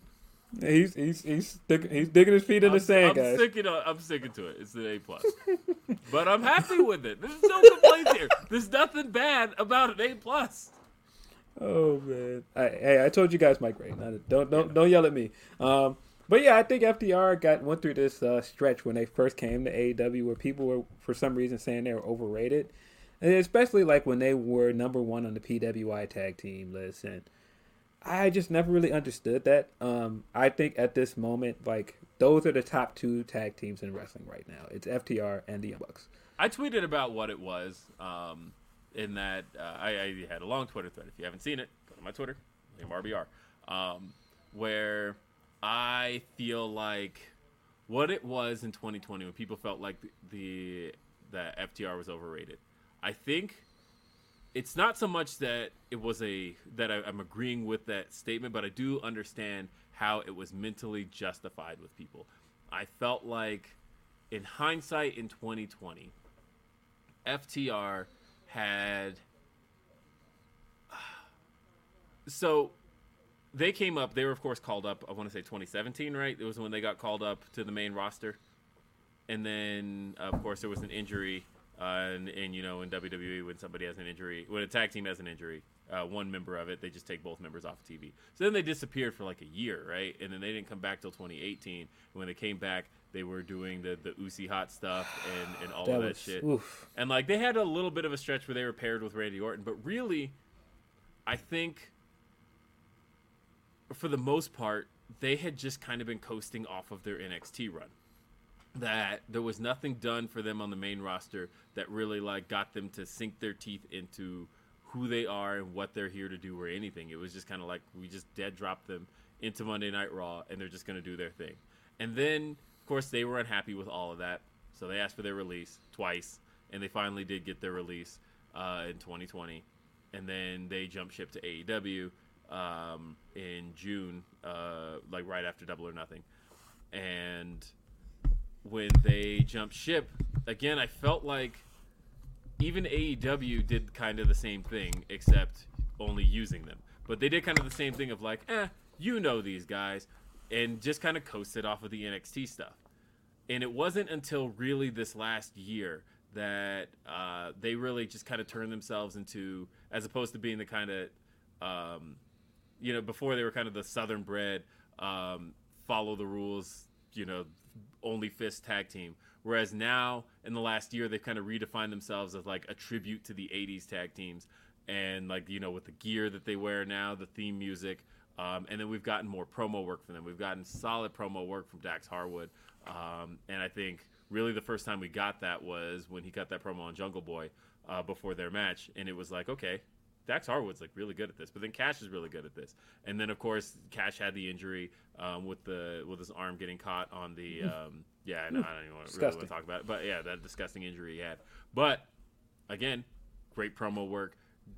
He's he's he's sticking he's digging his feet in I'm, the sand, I'm guys. sticking. On, I'm sticking to it. It's an A plus. but I'm happy with it. There's no complaints here. There's nothing bad about an A plus. Oh man! I, hey, I told you guys my grade. Don't don't don't yell at me. Um, but yeah, I think FTR got went through this uh, stretch when they first came to AEW, where people were for some reason saying they were overrated, and especially like when they were number one on the PWI tag team list, and I just never really understood that. Um, I think at this moment, like those are the top two tag teams in wrestling right now. It's FTR and the Bucks. I tweeted about what it was. Um, in that uh, I, I had a long Twitter thread. If you haven't seen it, go to my Twitter, name RBR, um, where I feel like what it was in 2020 when people felt like the, the that FTR was overrated. I think it's not so much that it was a that I, I'm agreeing with that statement, but I do understand how it was mentally justified with people. I felt like, in hindsight, in 2020, FTR had so they came up they were of course called up i want to say 2017 right? It was when they got called up to the main roster. And then of course there was an injury uh, and, and you know in wwe when somebody has an injury when a tag team has an injury uh, one member of it they just take both members off tv so then they disappeared for like a year right? And then they didn't come back till 2018 and when they came back they were doing the the Uzi hot stuff and, and all That of that was shit oof. and like they had a little bit of a stretch where they were paired with Randy Orton, but really, I think for the most part, they had just kind of been coasting off of their NXT run. That there was nothing done for them on the main roster that really like got them to sink their teeth into who they are and what they're here to do or anything. It was just kind of like we just dead dropped them into Monday Night Raw and they're just going to do their thing. And then of course, they were unhappy with all of that, so they asked for their release twice, and they finally did get their release uh, in 2020, and then they jumped ship to AEW um, in June, uh, like right after Double or Nothing, and when they jumped ship again, I felt like even AEW did kind of the same thing, except only using them. But they did kind of the same thing of like, eh, you know these guys, and just kind of coasted off of the NXT stuff. And it wasn't until really this last year that uh, they really just kind of turned themselves into, as opposed to being the kind of, um, you know, before they were kind of the Southern bred, um, follow the rules, you know, only fist tag team. Whereas now, in the last year, they've kind of redefined themselves as like a tribute to the 80s tag teams. And like, you know, with the gear that they wear now, the theme music. Um, and then we've gotten more promo work from them. We've gotten solid promo work from Dax Harwood. Um, and I think really the first time we got that was when he cut that promo on Jungle Boy uh, before their match. And it was like, okay, Dax Harwood's like really good at this, but then Cash is really good at this. And then of course Cash had the injury um, with the with his arm getting caught on the um, yeah I, know, I don't even want, really want to talk about it, but yeah that disgusting injury he had. But again, great promo work,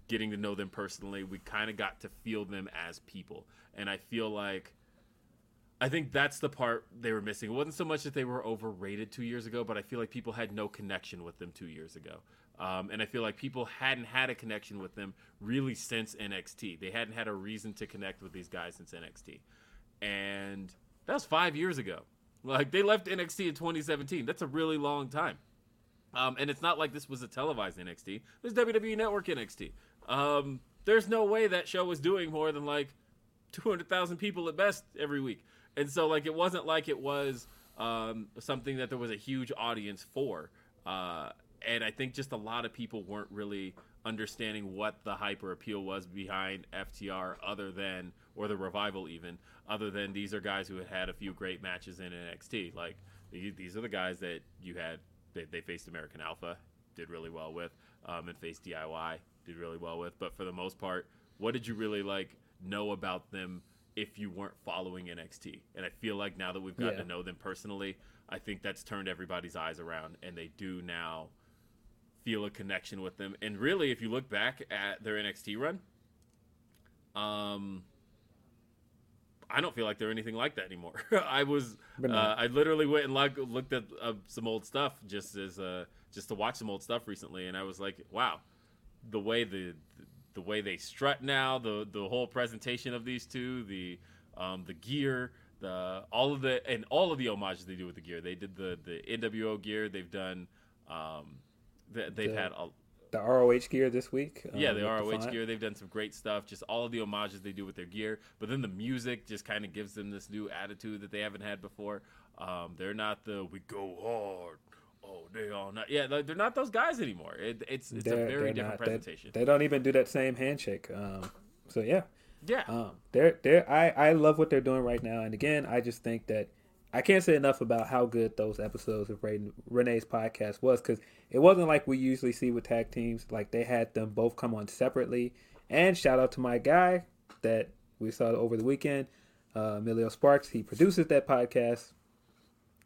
getting to know them personally. We kind of got to feel them as people, and I feel like. I think that's the part they were missing. It wasn't so much that they were overrated two years ago, but I feel like people had no connection with them two years ago. Um, and I feel like people hadn't had a connection with them really since NXT. They hadn't had a reason to connect with these guys since NXT. And that was five years ago. Like they left NXT in 2017. That's a really long time. Um, and it's not like this was a televised NXT. There's WWE Network NXT. Um, there's no way that show was doing more than like 200,000 people at best every week. And so like it wasn't like it was um, something that there was a huge audience for. Uh, and I think just a lot of people weren't really understanding what the hyper appeal was behind FTR, other than or the revival even, other than these are guys who had had a few great matches in NXT. Like these are the guys that you had. They, they faced American Alpha, did really well with, um, and faced DIY, did really well with. But for the most part, what did you really like know about them? if you weren't following NXT. And I feel like now that we've gotten yeah. to know them personally, I think that's turned everybody's eyes around and they do now feel a connection with them. And really, if you look back at their NXT run, um, I don't feel like they're anything like that anymore. I was, uh, I literally went and like, looked at uh, some old stuff just as, uh, just to watch some old stuff recently, and I was like, wow, the way the, the way they strut now, the the whole presentation of these two, the um, the gear, the all of the and all of the homages they do with the gear. They did the the NWO gear. They've done um, They've the, had a, the ROH gear this week. Yeah, um, the ROH the gear. They've done some great stuff. Just all of the homages they do with their gear. But then the music just kind of gives them this new attitude that they haven't had before. Um, they're not the we go hard. Oh, they are not. Yeah, they're not those guys anymore. It, it's it's they're, a very different not, presentation. They, they, don't even do that same handshake. Um, so yeah, yeah. Um, they're they're I I love what they're doing right now. And again, I just think that I can't say enough about how good those episodes of Renee's podcast was because it wasn't like we usually see with tag teams. Like they had them both come on separately. And shout out to my guy that we saw over the weekend, uh, Emilio Sparks. He produces that podcast.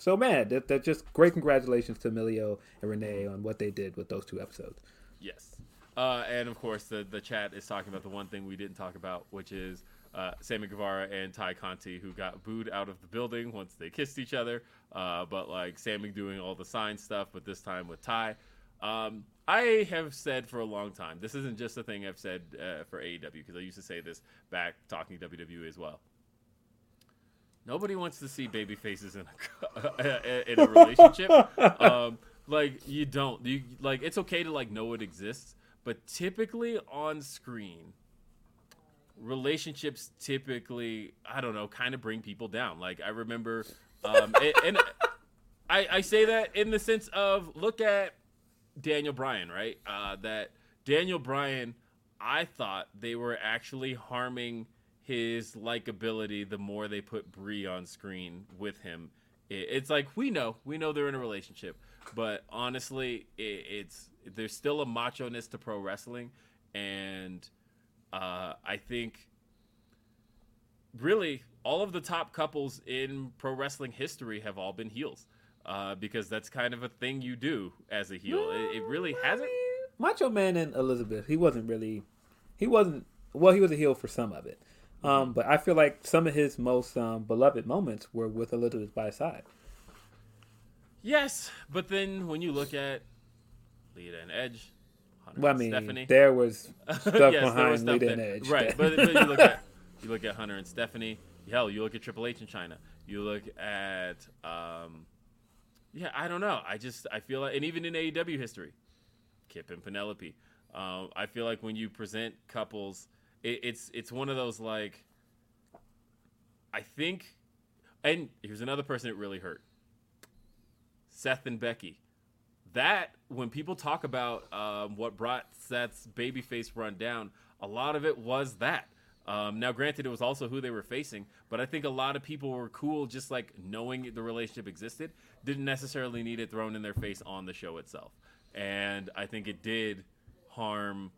So man, that, that just great congratulations to Emilio and Renee on what they did with those two episodes. Yes. Uh, and of course, the the chat is talking about the one thing we didn't talk about, which is uh, Sammy Guevara and Tay Conti, who got booed out of the building once they kissed each other. Uh, but like Sammy doing all the sign stuff, but this time with Tay. Um, I have said for a long time, this isn't just a thing I've said uh, for AEW, because I used to say this back talking WWE as well. Nobody wants to see baby faces in a, in a relationship. um, like you don't. You like it's okay to like know it exists, but typically on screen, relationships typically I don't know kind of bring people down. Like I remember, um, and, and I, I say that in the sense of look at Daniel Bryan, right? Uh, that Daniel Bryan, I thought they were actually harming his likability the more they put Brie on screen with him. It, it's like we know, we know they're in a relationship, but honestly, it, it's there's still a macho ness to pro wrestling, and uh, I think really, all of the top couples in pro wrestling history have all been heels. Uh, because that's kind of a thing you do as a heel. It, it really hasn't. Macho Man and Elizabeth, he wasn't really, he wasn't. Well, he was a heel for some of it, um, but I feel like some of his most um, beloved moments were with Elizabeth by his side. Yes, but then when you look at Lita and Edge, Hunter Well, I mean, Stephanie, there was stuff Yes, there was behind stuff and Edge. right? But, but you look at you look at Hunter and Stephanie. Hell, you look at Triple H in Chyna. You look at, um, yeah, I don't know. I just I feel like, and even in AEW history, Kip and Penelope. Um, I feel like when you present couples, it, it's it's one of those like. I think, and here's another person it really hurt. Seth and Becky. That when people talk about um, what brought Seth's babyface run down, a lot of it was that. Um, now, granted, it was also who they were facing, but I think a lot of people were cool just like knowing the relationship existed. Didn't necessarily need it thrown in their face on the show itself, and I think it did harm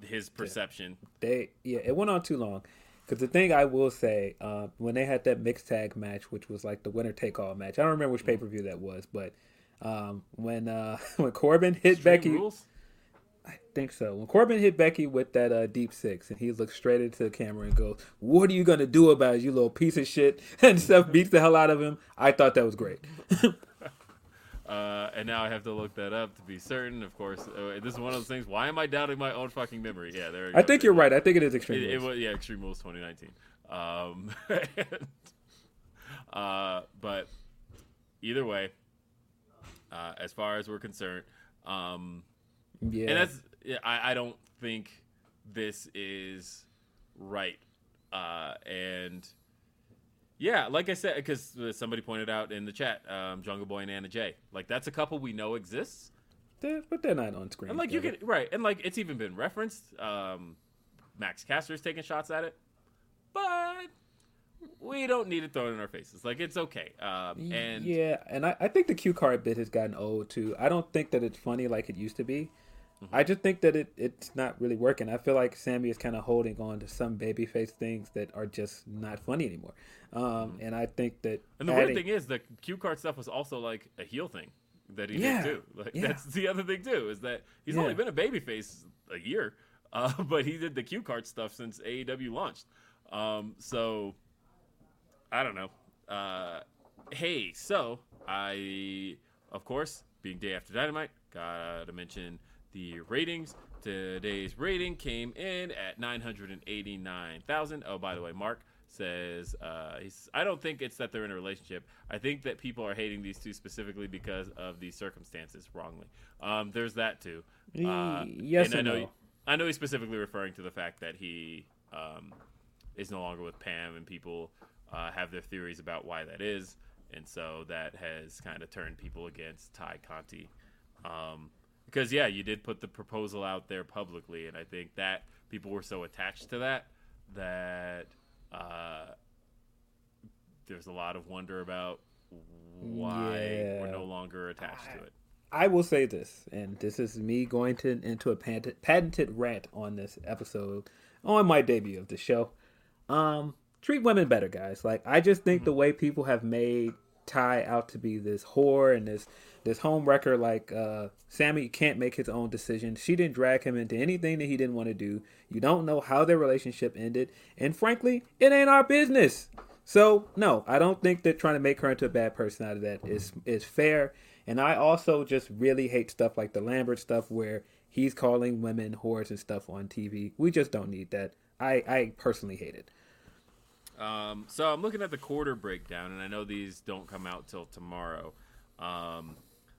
his perception. they yeah it went on too long because the thing i will say uh, when they had that mixed tag match which was like the winner take all match i don't remember which pay-per-view that was but um, when uh, when corbin hit Extreme becky Rules? i think so when corbin hit becky with that uh, deep six and he looks straight into the camera and goes what are you gonna do about it you little piece of shit and stuff beats the hell out of him i thought that was great Uh, and now I have to look that up to be certain. Of course, uh, this is one of those things. Why am I doubting my own fucking memory? Yeah, there. i think you're right i think it is extreme It, it was yeah, Extreme Rules 2019. Um, and, uh, but either way, uh, as far as we're concerned, um, yeah and that's yeah, I, I don't think this is right. Uh, and yeah, like I said, because somebody pointed out in the chat, um, Jungle Boy and Anna Jay like that's a couple we know exists. They're- but they're not on screen And like you together. can right, and like it's even been referenced. Um, Max Caster's taking shots at it, but we don't need it thrown in our faces. Like it's okay. Um, and yeah, and I, I think the cue card bit has gotten old too. I don't think that it's funny like it used to be. Mm-hmm. I just think that it, it's not really working. I feel like Sammy is kind of holding on to some babyface things that are just not funny anymore. Um, and I think that Mm-hmm. and the adding- weird thing is the cue card stuff was also like a heel thing that he Yeah, did too. Like yeah. that's the other thing too is that he's Yeah. only been a babyface a year, uh, but he did the cue card stuff since AEW launched. Um, so I don't know. Uh, hey, so I, of course, being day after Dynamite, gotta mention the ratings. Today's rating came in at 989,000. Oh, by the way, Mark says uh, he's, I don't think it's that they're in a relationship. I think that people are hating these two specifically because of the circumstances wrongly. Um, there's that too. Uh, yes and I know no. I know he's specifically referring to the fact that he um, is no longer with Pam, and people uh, have their theories about why that is, and so that has kind of turned people against Tay Conti. Um, because yeah, you did put the proposal out there publicly, and I think that people were so attached to that that uh, there's a lot of wonder about why we're no longer attached to it. I will say this, and this is me going to into a patented, patented rant on this episode on my debut of the show. Um, treat women better, guys. Like I just think the way people have made Tay out to be this whore and this this home wrecker, like uh, Sammy can't make his own decisions. She didn't drag him into anything that he didn't want to do. You don't know how their relationship ended, and frankly, it ain't our business. So no, I don't think that trying to make her into a bad person out of that is is fair. And I also just really hate stuff like the Lambert stuff where he's calling women whores and stuff on TV. We just don't need that. I I personally hate it. Um, so I'm looking at the quarter breakdown, and I know these don't come out till tomorrow. Um,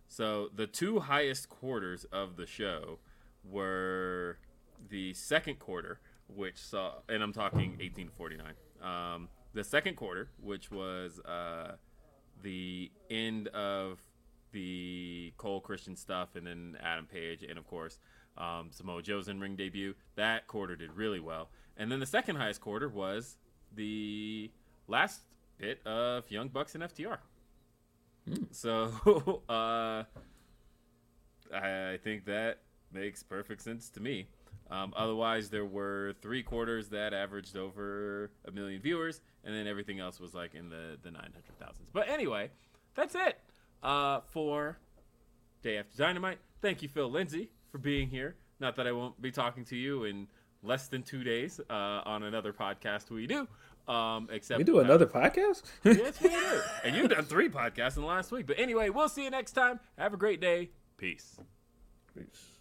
so the two highest quarters of the show were the second quarter, which saw, and I'm talking 1849. Um, the second quarter, which was uh, the end of the Cole Christian stuff, and then Adam Page, and of course um, Samoa Joe's in ring debut. That quarter did really well, and then the second highest quarter was the last bit of Young Bucks and FTR. So uh, I think that makes perfect sense to me. Um, otherwise, there were three quarters that averaged over a million viewers, and then everything else was like in the the nine hundred thousands. But anyway, that's it uh, for Day After Dynamite. Thank you, Phil Lindsey, for being here. Not that I won't be talking to you in less than two days uh, on another podcast we do. Um, except We do another podcast? yes, we do. And you've done three podcasts in the last week. But anyway, we'll see you next time. Have a great day. Peace. Peace.